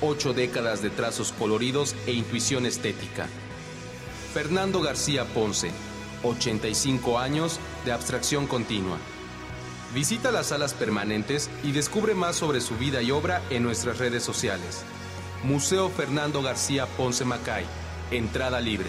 Ocho décadas de trazos coloridos e intuición estética. Fernando García Ponce. 85 años de abstracción continua. Visita las salas permanentes y descubre más sobre su vida y obra en nuestras redes sociales. Museo Fernando García Ponce Macay. Entrada libre.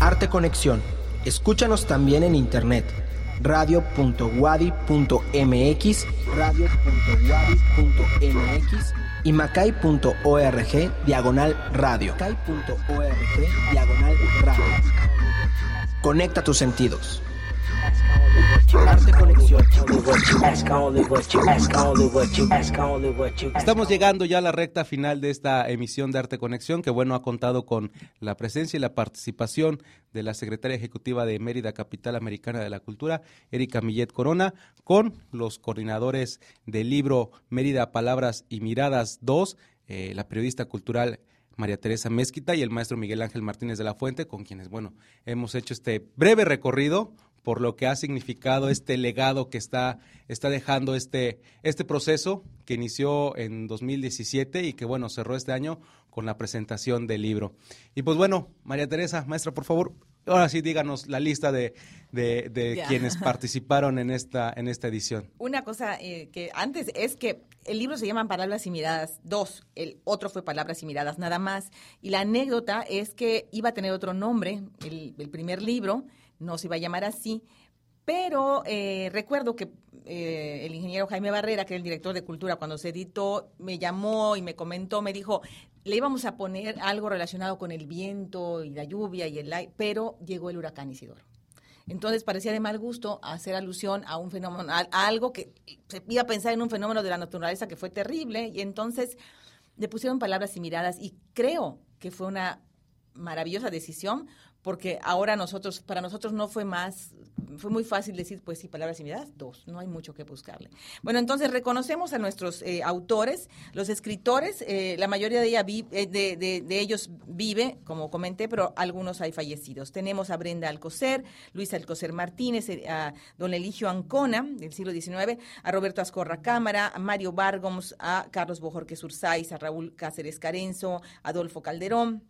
Arte Conexión. Escúchanos también en internet. radio.wadi.mx, radio.wadi.mx y macay.org diagonal radio. Macay.org diagonal radio. Conecta tus sentidos. Estamos llegando ya a la recta final de esta emisión de Arte Conexión, que bueno, ha contado con la presencia y la participación de la secretaria ejecutiva de Mérida, Capital Americana de la Cultura, Erika Millet Corona, con los coordinadores del libro Mérida Palabras y Miradas 2, eh, la periodista cultural María Teresa Mezquita y el maestro Miguel Ángel Martínez de la Fuente, con quienes, bueno, hemos hecho este breve recorrido por lo que ha significado este legado que está, está dejando este, este proceso que inició en 2017 y que, bueno, cerró este año con la presentación del libro. Y pues bueno, María Teresa, maestra, por favor, ahora sí díganos la lista de, de, quienes participaron en esta, en esta edición. Una cosa eh, que antes es que el libro se llama Palabras y Miradas 2, el otro fue Palabras y Miradas nada más. Y la anécdota es que iba a tener otro nombre, el, el primer libro, no se iba a llamar así, pero eh, recuerdo que eh, el ingeniero Jaime Barrera, que es el director de cultura, cuando se editó, me llamó y me comentó, me dijo, le íbamos a poner algo relacionado con el viento y la lluvia y el aire, pero llegó el huracán Isidoro. Entonces parecía de mal gusto hacer alusión a un fenómeno, a, algo que se iba a pensar en un fenómeno de la naturaleza que fue terrible, y entonces le pusieron palabras y miradas, y creo que fue una maravillosa decisión porque ahora nosotros, para nosotros no fue más, fue muy fácil decir, pues sí, palabras y miradas, dos, no hay mucho que buscarle. Bueno, entonces reconocemos a nuestros eh, autores, los escritores, eh, la mayoría de, ella eh, de, ellos vive, como comenté, pero algunos hay fallecidos. Tenemos a Brenda Alcocer, Luisa Alcocer Martínez, a don Eligio Ancona, del siglo XIX, a Roberto Ascorra Cámara, a Mario Vargos, a Carlos Bojorquez Ursaiz, a Raúl Cáceres Carenzo, a Adolfo Calderón,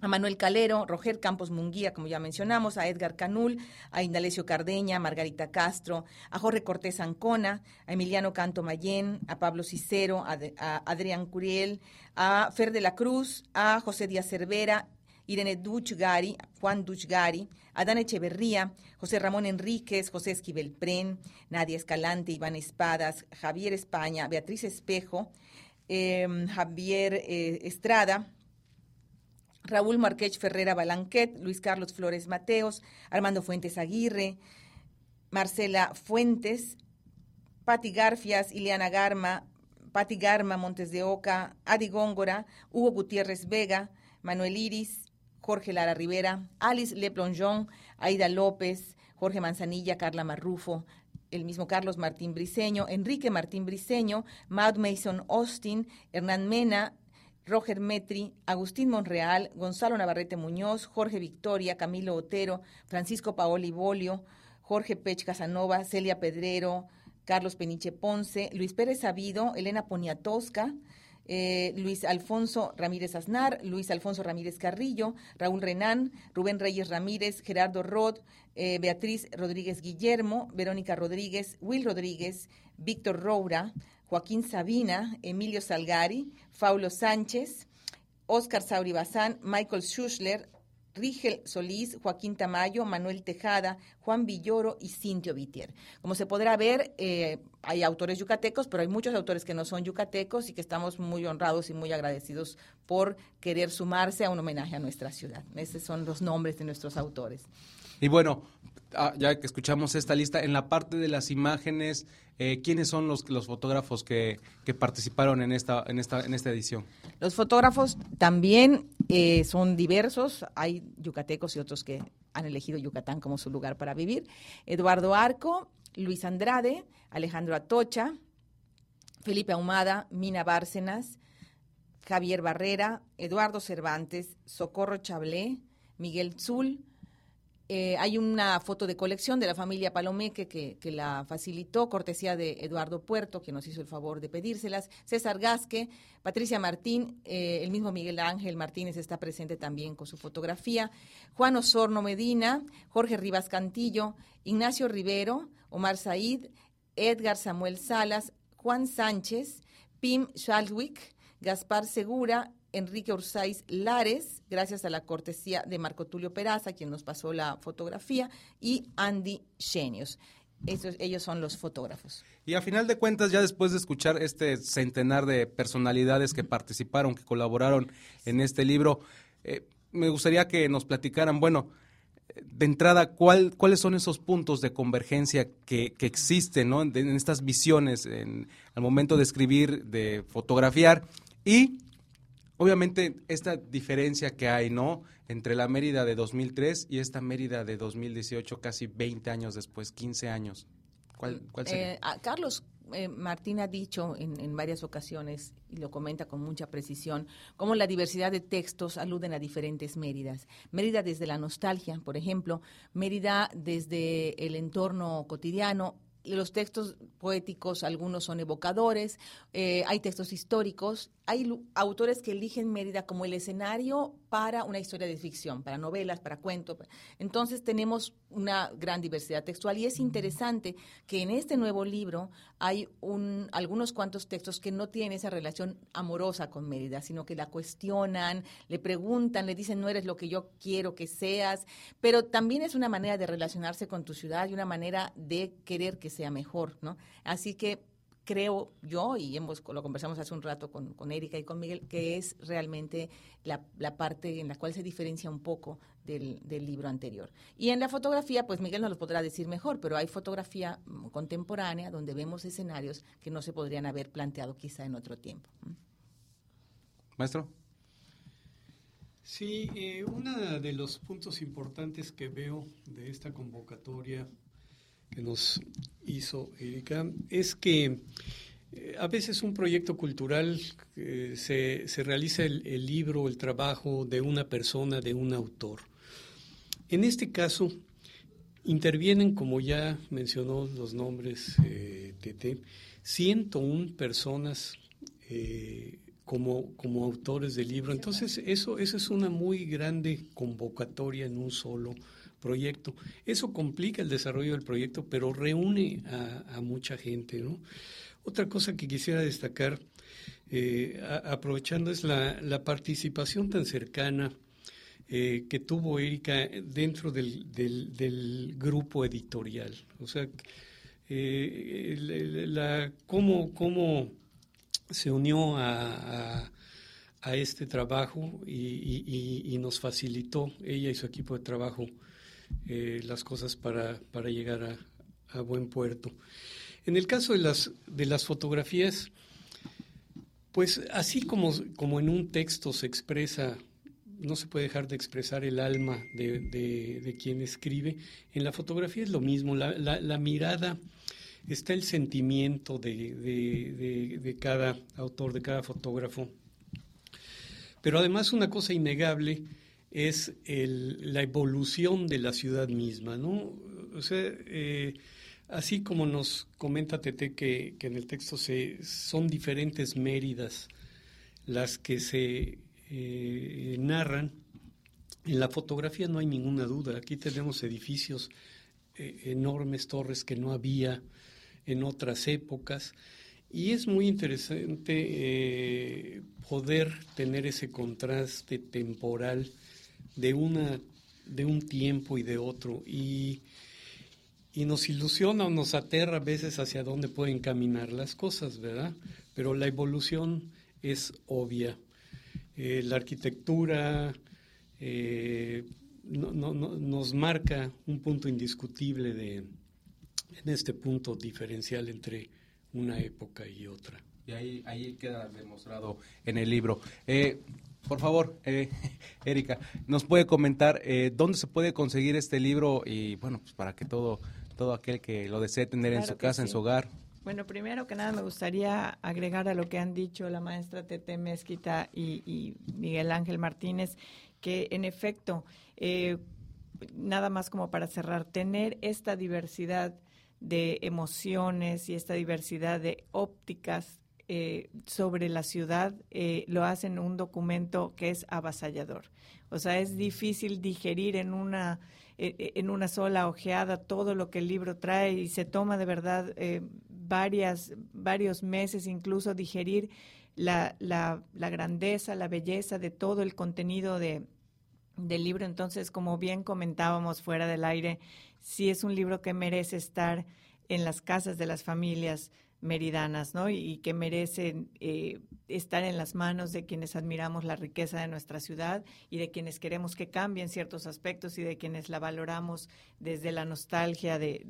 a Manuel Calero, Roger Campos Munguía, como ya mencionamos, a Edgar Canul, a Indalecio Cardeña, a Margarita Castro, a Jorge Cortés Ancona, a Emiliano Canto Mayén, a Pablo Cicero, a, Adrián Curiel, a Fer de la Cruz, a José Díaz Cervera, Irene Duchgari, Juan Duchgari, Adán Echeverría, José Ramón Enríquez, José Esquivel Pren, Nadia Escalante, Iván Espadas, Javier España, Beatriz Espejo, em, Javier eh, Estrada, Raúl Marquech Ferrera Balanquet, Luis Carlos Flores Mateos, Armando Fuentes Aguirre, Marcela Fuentes, Pati Garfias, Ileana Garma, Pati Garma Montes de Oca, Adi Góngora, Hugo Gutiérrez Vega, Manuel Iris, Jorge Lara Rivera, Alice Leplonjon, Aida López, Jorge Manzanilla, Carla Marrufo, el mismo Carlos Martín Briceño, Enrique Martín Briceño, Maud Mason Austin, Hernán Mena, Roger Metri, Agustín Monreal, Gonzalo Navarrete Muñoz, Jorge Victoria, Camilo Otero, Francisco Paoli Bolio, Jorge Pech Casanova, Celia Pedrero, Carlos Peniche Ponce, Luis Pérez Sabido, Elena Poniatowska, eh, Luis Alfonso Ramírez Aznar, Luis Alfonso Ramírez Carrillo, Raúl Renán, Rubén Reyes Ramírez, Gerardo Rod, eh, Beatriz Rodríguez Guillermo, Verónica Rodríguez, Will Rodríguez, Víctor Roura, Joaquín Sabina, Emilio Salgari, Faulo Sánchez, Oscar Sauri Bazán, Michael Schuschler, Rigel Solís, Joaquín Tamayo, Manuel Tejada, Juan Villoro y Cintio Vitier. Como se podrá ver, eh, hay autores yucatecos, pero hay muchos autores que no son yucatecos y que estamos muy honrados y muy agradecidos por querer sumarse a un homenaje a nuestra ciudad. Esos son los nombres de nuestros autores. Y bueno, ah, ya que escuchamos esta lista, en la parte de las imágenes, eh, ¿quiénes son los, los fotógrafos que, que, participaron en esta, en, esta, en esta edición? Los fotógrafos también eh, son diversos, hay yucatecos y otros que han elegido Yucatán como su lugar para vivir. Eduardo Arco, Luis Andrade, Alejandro Atocha, Felipe Ahumada, Mina Bárcenas, Javier Barrera, Eduardo Cervantes, Socorro Chablé, Miguel Zul, eh, hay una foto de colección de la familia Palomeque que, la facilitó, cortesía de Eduardo Puerto, que nos hizo el favor de pedírselas. César Gasque, Patricia Martín, eh, el mismo Miguel Ángel Martínez está presente también con su fotografía. Juan Osorno Medina, Jorge Rivas Cantillo, Ignacio Rivero, Omar Said, Edgar Samuel Salas, Juan Sánchez, Pim Schalwick, Gaspar Segura, Enrique Ursáis Lares, gracias a la cortesía de Marco Tulio Peraza, quien nos pasó la fotografía, y Andy Genios. ellos son los fotógrafos. Y a final de cuentas, ya después de escuchar este centenar de personalidades que participaron, que colaboraron en este libro, eh, me gustaría que nos platicaran, bueno, de entrada, ¿cuál, ¿cuáles son esos puntos de convergencia que, existen en, estas visiones al momento de escribir, de fotografiar? Y obviamente esta diferencia que hay, ¿no? Entre la Mérida de 2003 y esta Mérida de 2018, casi 20 años después, 15 años. ¿Cuál, sería? Eh, Carlos eh, Martín ha dicho en, en, varias ocasiones, y lo comenta con mucha precisión, cómo la diversidad de textos aluden a diferentes Méridas. Mérida desde la nostalgia, por ejemplo, Mérida desde el entorno cotidiano, los textos poéticos, algunos son evocadores, eh, hay textos históricos, hay autores que eligen Mérida como el escenario para una historia de ficción, para novelas, para cuentos. Entonces tenemos una gran diversidad textual y es interesante que en este nuevo libro hay un, algunos cuantos textos que no tienen esa relación amorosa con Mérida, sino que la cuestionan, le preguntan, le dicen no eres lo que yo quiero que seas, pero también es una manera de relacionarse con tu ciudad y una manera de querer que sea mejor, ¿no? Así que creo yo, y hemos, lo conversamos hace un rato con, con Erika y con Miguel, que es realmente la, la, parte en la cual se diferencia un poco del, del, libro anterior. Y en la fotografía, pues Miguel nos lo podrá decir mejor, pero hay fotografía mm, contemporánea donde vemos escenarios que no se podrían haber planteado quizá en otro tiempo. Maestro. Sí, eh, uno de los puntos importantes que veo de esta convocatoria que nos hizo Erika es que eh, a veces un proyecto cultural eh, se, se, realiza el, el, libro, el trabajo de una persona, de un autor. En este caso, intervienen, como ya mencionó los nombres eh, Tete, 101 personas eh, como, como autores del libro. Entonces, eso, eso es una muy grande convocatoria en un solo proyecto. Eso complica el desarrollo del proyecto, pero reúne a, mucha gente. ¿no? Otra cosa que quisiera destacar, eh, aprovechando, es la, la, participación tan cercana eh, que tuvo Erika dentro del, del, grupo editorial. O sea, eh, la, cómo, cómo se unió a, a, este trabajo y, nos facilitó, ella y su equipo de trabajo, eh, las cosas para, para llegar a, buen puerto. En el caso de las, de las fotografías, pues así como, como en un texto se expresa, no se puede dejar de expresar el alma de, de, quien escribe, en la fotografía es lo mismo, la, la, la mirada está el sentimiento de, cada autor, de cada fotógrafo. Pero además una cosa innegable es la evolución de la ciudad misma, ¿no? O sea, eh, así como nos comenta Tete que, en el texto se, son diferentes Méridas las que se eh, narran, en la fotografía no hay ninguna duda. Aquí tenemos edificios eh, enormes, torres que no había, en otras épocas. Y es muy interesante poder tener ese contraste temporal de, una, de un tiempo y de otro. Y, y nos ilusiona o nos aterra a veces hacia dónde pueden caminar las cosas, ¿verdad? Pero la evolución es obvia. Eh, la arquitectura eh, nos marca un punto indiscutible de, en este punto diferencial entre una época y otra. Y ahí, ahí queda demostrado en el libro. Eh, por favor, eh, Erika, ¿nos puede comentar eh, dónde se puede conseguir este libro y, bueno, pues para que todo, todo aquel que lo desee tener en su casa, en su hogar? Bueno, primero que nada me gustaría agregar a lo que han dicho la maestra Tete Mezquita y, y Miguel Ángel Martínez, que en efecto, nada más como para cerrar, tener esta diversidad de emociones y esta diversidad de ópticas eh, sobre la ciudad eh, lo hacen un documento que es avasallador. O sea, es difícil digerir en una, eh, en una sola ojeada todo lo que el libro trae y se toma de verdad varias, varios meses incluso digerir la, la, la grandeza, la belleza de todo el contenido de, del libro. Entonces, como bien comentábamos fuera del aire, sí es un libro que merece estar en las casas de las familias meridanas, ¿no? Y, que merecen eh, estar en las manos de quienes admiramos la riqueza de nuestra ciudad y de quienes queremos que cambien ciertos aspectos y de quienes la valoramos desde la nostalgia de,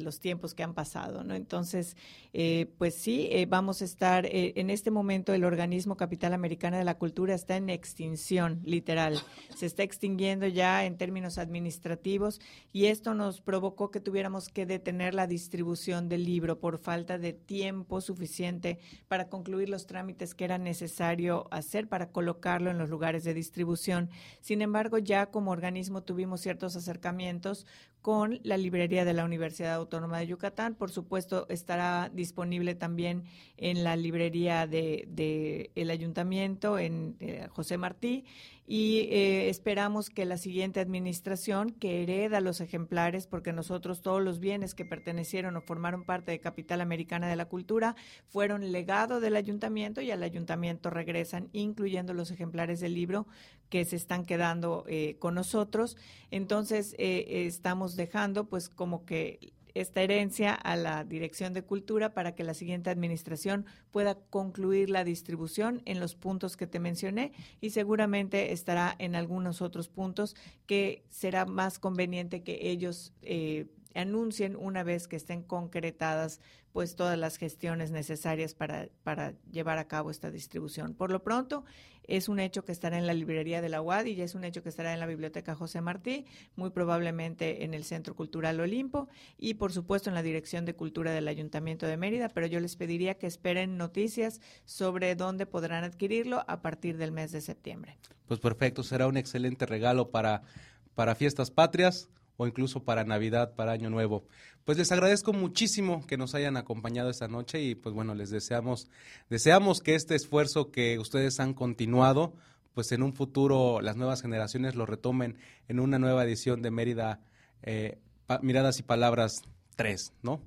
los tiempos que han pasado, ¿no? Entonces, eh, pues sí, eh, vamos a estar, en este momento el organismo Capital Americana de la Cultura está en extinción, literal. Se está extinguiendo ya en términos administrativos y esto nos provocó que tuviéramos que detener la distribución del libro por falta de tiempo suficiente para concluir los trámites que era necesario hacer para colocarlo en los lugares de distribución. Sin embargo, ya como organismo tuvimos ciertos acercamientos con la librería de la Universidad Autónoma de Yucatán. Por supuesto, estará disponible también en la librería de, el ayuntamiento, en eh, José Martí, y eh, esperamos que la siguiente administración, que hereda los ejemplares, porque nosotros todos los bienes que pertenecieron o formaron parte de Capital Americana de la Cultura fueron legado del ayuntamiento y al ayuntamiento regresan, incluyendo los ejemplares del libro que se están quedando eh, con nosotros. Entonces, estamos dejando pues como que esta herencia a la Dirección de Cultura para que la siguiente administración pueda concluir la distribución en los puntos que te mencioné y seguramente estará en algunos otros puntos que será más conveniente que ellos eh, anuncien una vez que estén concretadas pues todas las gestiones necesarias para, para llevar a cabo esta distribución. Por lo pronto, es un hecho que estará en la librería de la UAD y es un hecho que estará en la Biblioteca José Martí, muy probablemente en el Centro Cultural Olimpo y por supuesto en la Dirección de Cultura del Ayuntamiento de Mérida, pero yo les pediría que esperen noticias sobre dónde podrán adquirirlo a partir del mes de septiembre. Pues perfecto, será un excelente regalo para, para Fiestas Patrias o incluso para Navidad, para Año Nuevo. Pues les agradezco muchísimo que nos hayan acompañado esta noche y pues bueno, les deseamos, deseamos que este esfuerzo que ustedes han continuado, pues en un futuro las nuevas generaciones lo retomen en una nueva edición de Mérida eh, Miradas y Palabras 3, ¿no?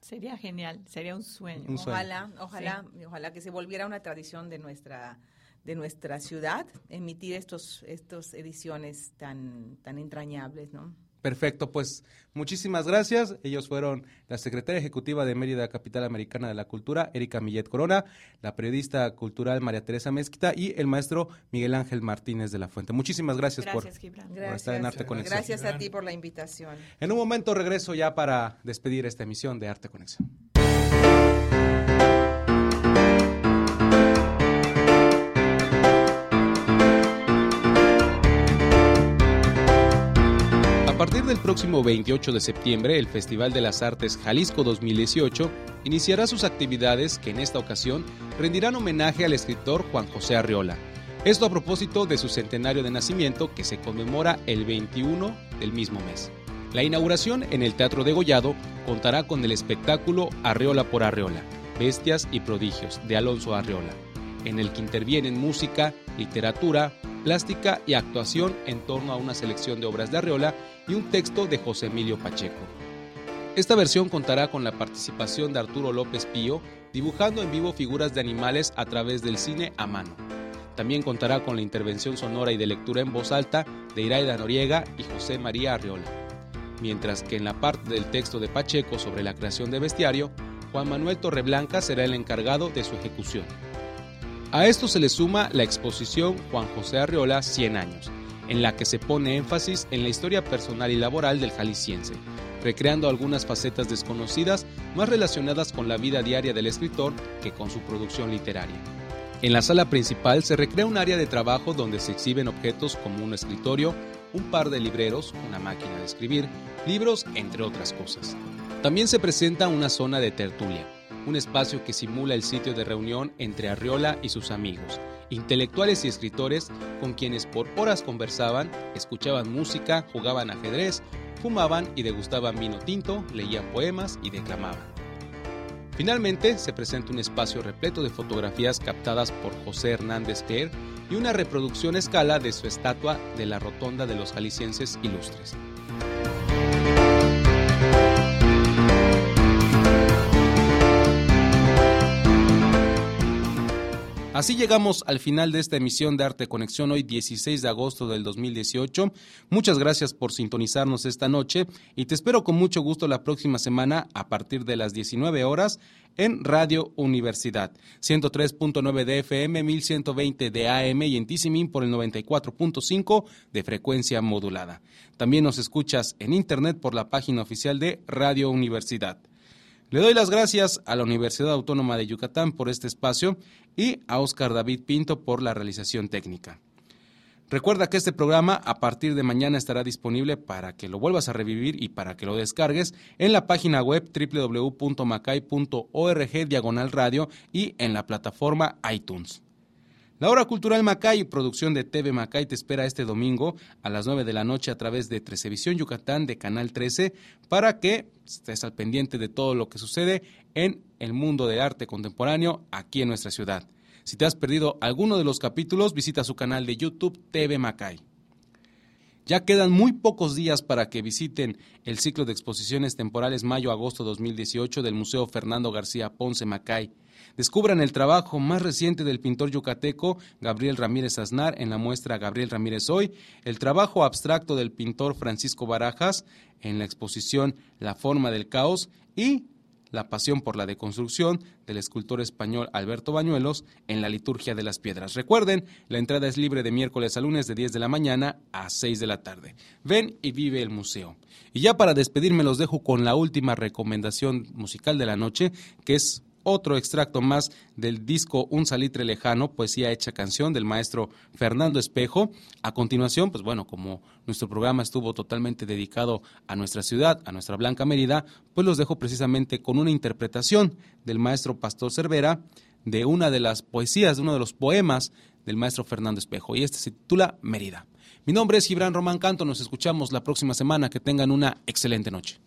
Sería genial, sería un sueño. Ojalá, ojalá, ojalá que se volviera una tradición de nuestra de nuestra ciudad emitir estos estos ediciones tan tan entrañables, ¿no? Perfecto, pues muchísimas gracias. Ellos fueron la secretaria ejecutiva de Mérida, Capital Americana de la Cultura, Erika Millet Corona, la periodista cultural María Teresa Mezquita y el maestro Miguel Ángel Martínez de la Fuente. Muchísimas gracias, por, estar en Arte Conexión. Gracias a ti por la invitación. En un momento regreso ya para despedir esta emisión de Arte Conexión. Partir del próximo 28 de septiembre, el Festival de las Artes Jalisco 2018 iniciará sus actividades que en esta ocasión rendirán homenaje al escritor Juan José Arriola. Esto a propósito de su centenario de nacimiento que se conmemora el 21 del mismo mes. La inauguración en el Teatro de Gollado contará con el espectáculo Arriola por Arriola, Bestias y Prodigios de Alonso Arriola, en el que intervienen música, literatura, plástica y actuación en torno a una selección de obras de Arriola y un texto de José Emilio Pacheco. Esta versión contará con la participación de Arturo López Pío, dibujando en vivo figuras de animales a través del cine a mano. También contará con la intervención sonora y de lectura en voz alta de Iraida Noriega y José María Arriola. Mientras que en la parte del texto de Pacheco sobre la creación de bestiario, Juan Manuel Torreblanca será el encargado de su ejecución. A esto se le suma la exposición Juan José Arriola 100 años, en la que se pone énfasis en la historia personal y laboral del jalisciense, recreando algunas facetas desconocidas más relacionadas con la vida diaria del escritor que con su producción literaria. En la sala principal se recrea un área de trabajo donde se exhiben objetos como un escritorio, un par de libreros, una máquina de escribir, libros, entre otras cosas. También se presenta una zona de tertulia, un espacio que simula el sitio de reunión entre Arriola y sus amigos, intelectuales y escritores con quienes por horas conversaban, escuchaban música, jugaban ajedrez, fumaban y degustaban vino tinto, leían poemas y declamaban. Finalmente, se presenta un espacio repleto de fotografías captadas por José Hernández Quer y una reproducción a escala de su estatua de la Rotonda de los Jaliscienses Ilustres. Así llegamos al final de esta emisión de Arte Conexión hoy 16 de agosto del 2018. Muchas gracias por sintonizarnos esta noche y te espero con mucho gusto la próxima semana a partir de las 19 horas en Radio Universidad 103.9 de FM, 1120 de AM y en Tisimin por el 94.5 de frecuencia modulada. También nos escuchas en internet por la página oficial de Radio Universidad. Le doy las gracias a la Universidad Autónoma de Yucatán por este espacio y a Oscar David Pinto por la realización técnica. Recuerda que este programa a partir de mañana estará disponible para que lo vuelvas a revivir y para que lo descargues en la página web www.macay.org diagonal radio y en la plataforma iTunes. La hora cultural Macay, producción de TV Macay, te espera este domingo a las 9 de la noche a través de Trecevisión Yucatán de Canal 13 para que estés al pendiente de todo lo que sucede en el mundo del arte contemporáneo aquí en nuestra ciudad. Si te has perdido alguno de los capítulos, visita su canal de YouTube TV Macay. Ya quedan muy pocos días para que visiten el ciclo de exposiciones temporales mayo-agosto 2018 del Museo Fernando García Ponce Macay Descubran el trabajo más reciente del pintor yucateco Gabriel Ramírez Aznar en la muestra Gabriel Ramírez Hoy, el trabajo abstracto del pintor Francisco Barajas en la exposición La forma del caos y la pasión por la deconstrucción del escultor español Alberto Bañuelos en la liturgia de las piedras. Recuerden, la entrada es libre de miércoles a lunes de 10 de la mañana a 6 de la tarde. Ven y vive el museo. Y ya para despedirme los dejo con la última recomendación musical de la noche, que es otro extracto más del disco Un salitre lejano, poesía hecha canción del maestro Fernando Espejo. A continuación, pues bueno, como nuestro programa estuvo totalmente dedicado a nuestra ciudad, a nuestra Blanca Mérida, pues los dejo precisamente con una interpretación del maestro Pastor Cervera de una de las poesías, de uno de los poemas del maestro Fernando Espejo, y este se titula Mérida. Mi nombre es Gibran Román Canto, nos escuchamos la próxima semana, que tengan una excelente noche.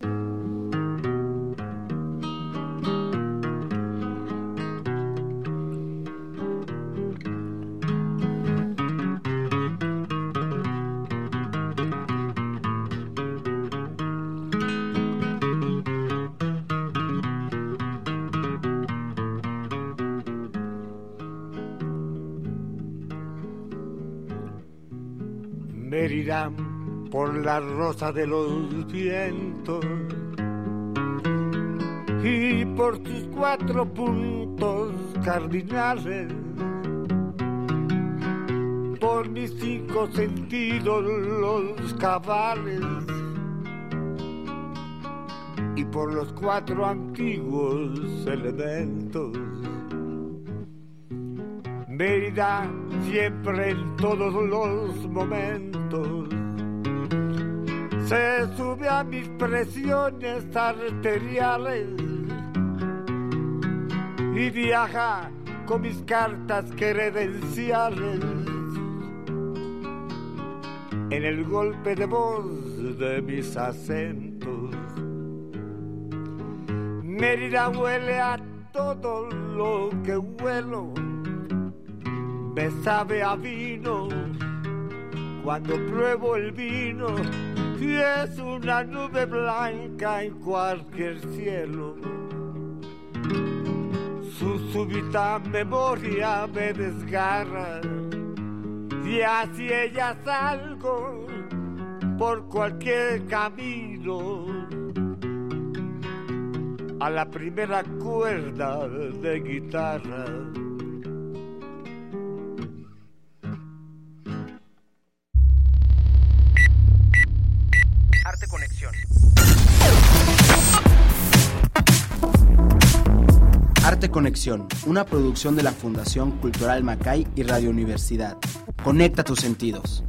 Por la rosa de los vientos y por sus cuatro puntos cardinales, por mis cinco sentidos los cabales y por los cuatro antiguos elementos. Mérida siempre en todos los momentos se sube a mis presiones arteriales y viaja con mis cartas credenciales en el golpe de voz de mis acentos. Mérida huele a todo lo que huelo, me sabe a vino cuando pruebo el vino y es una nube blanca en cualquier cielo. Su súbita memoria me desgarra y así ella salgo por cualquier camino a la primera cuerda de guitarra. Arte Conexión, una producción de la Fundación Cultural Macay y Radio Universidad. Conecta tus sentidos.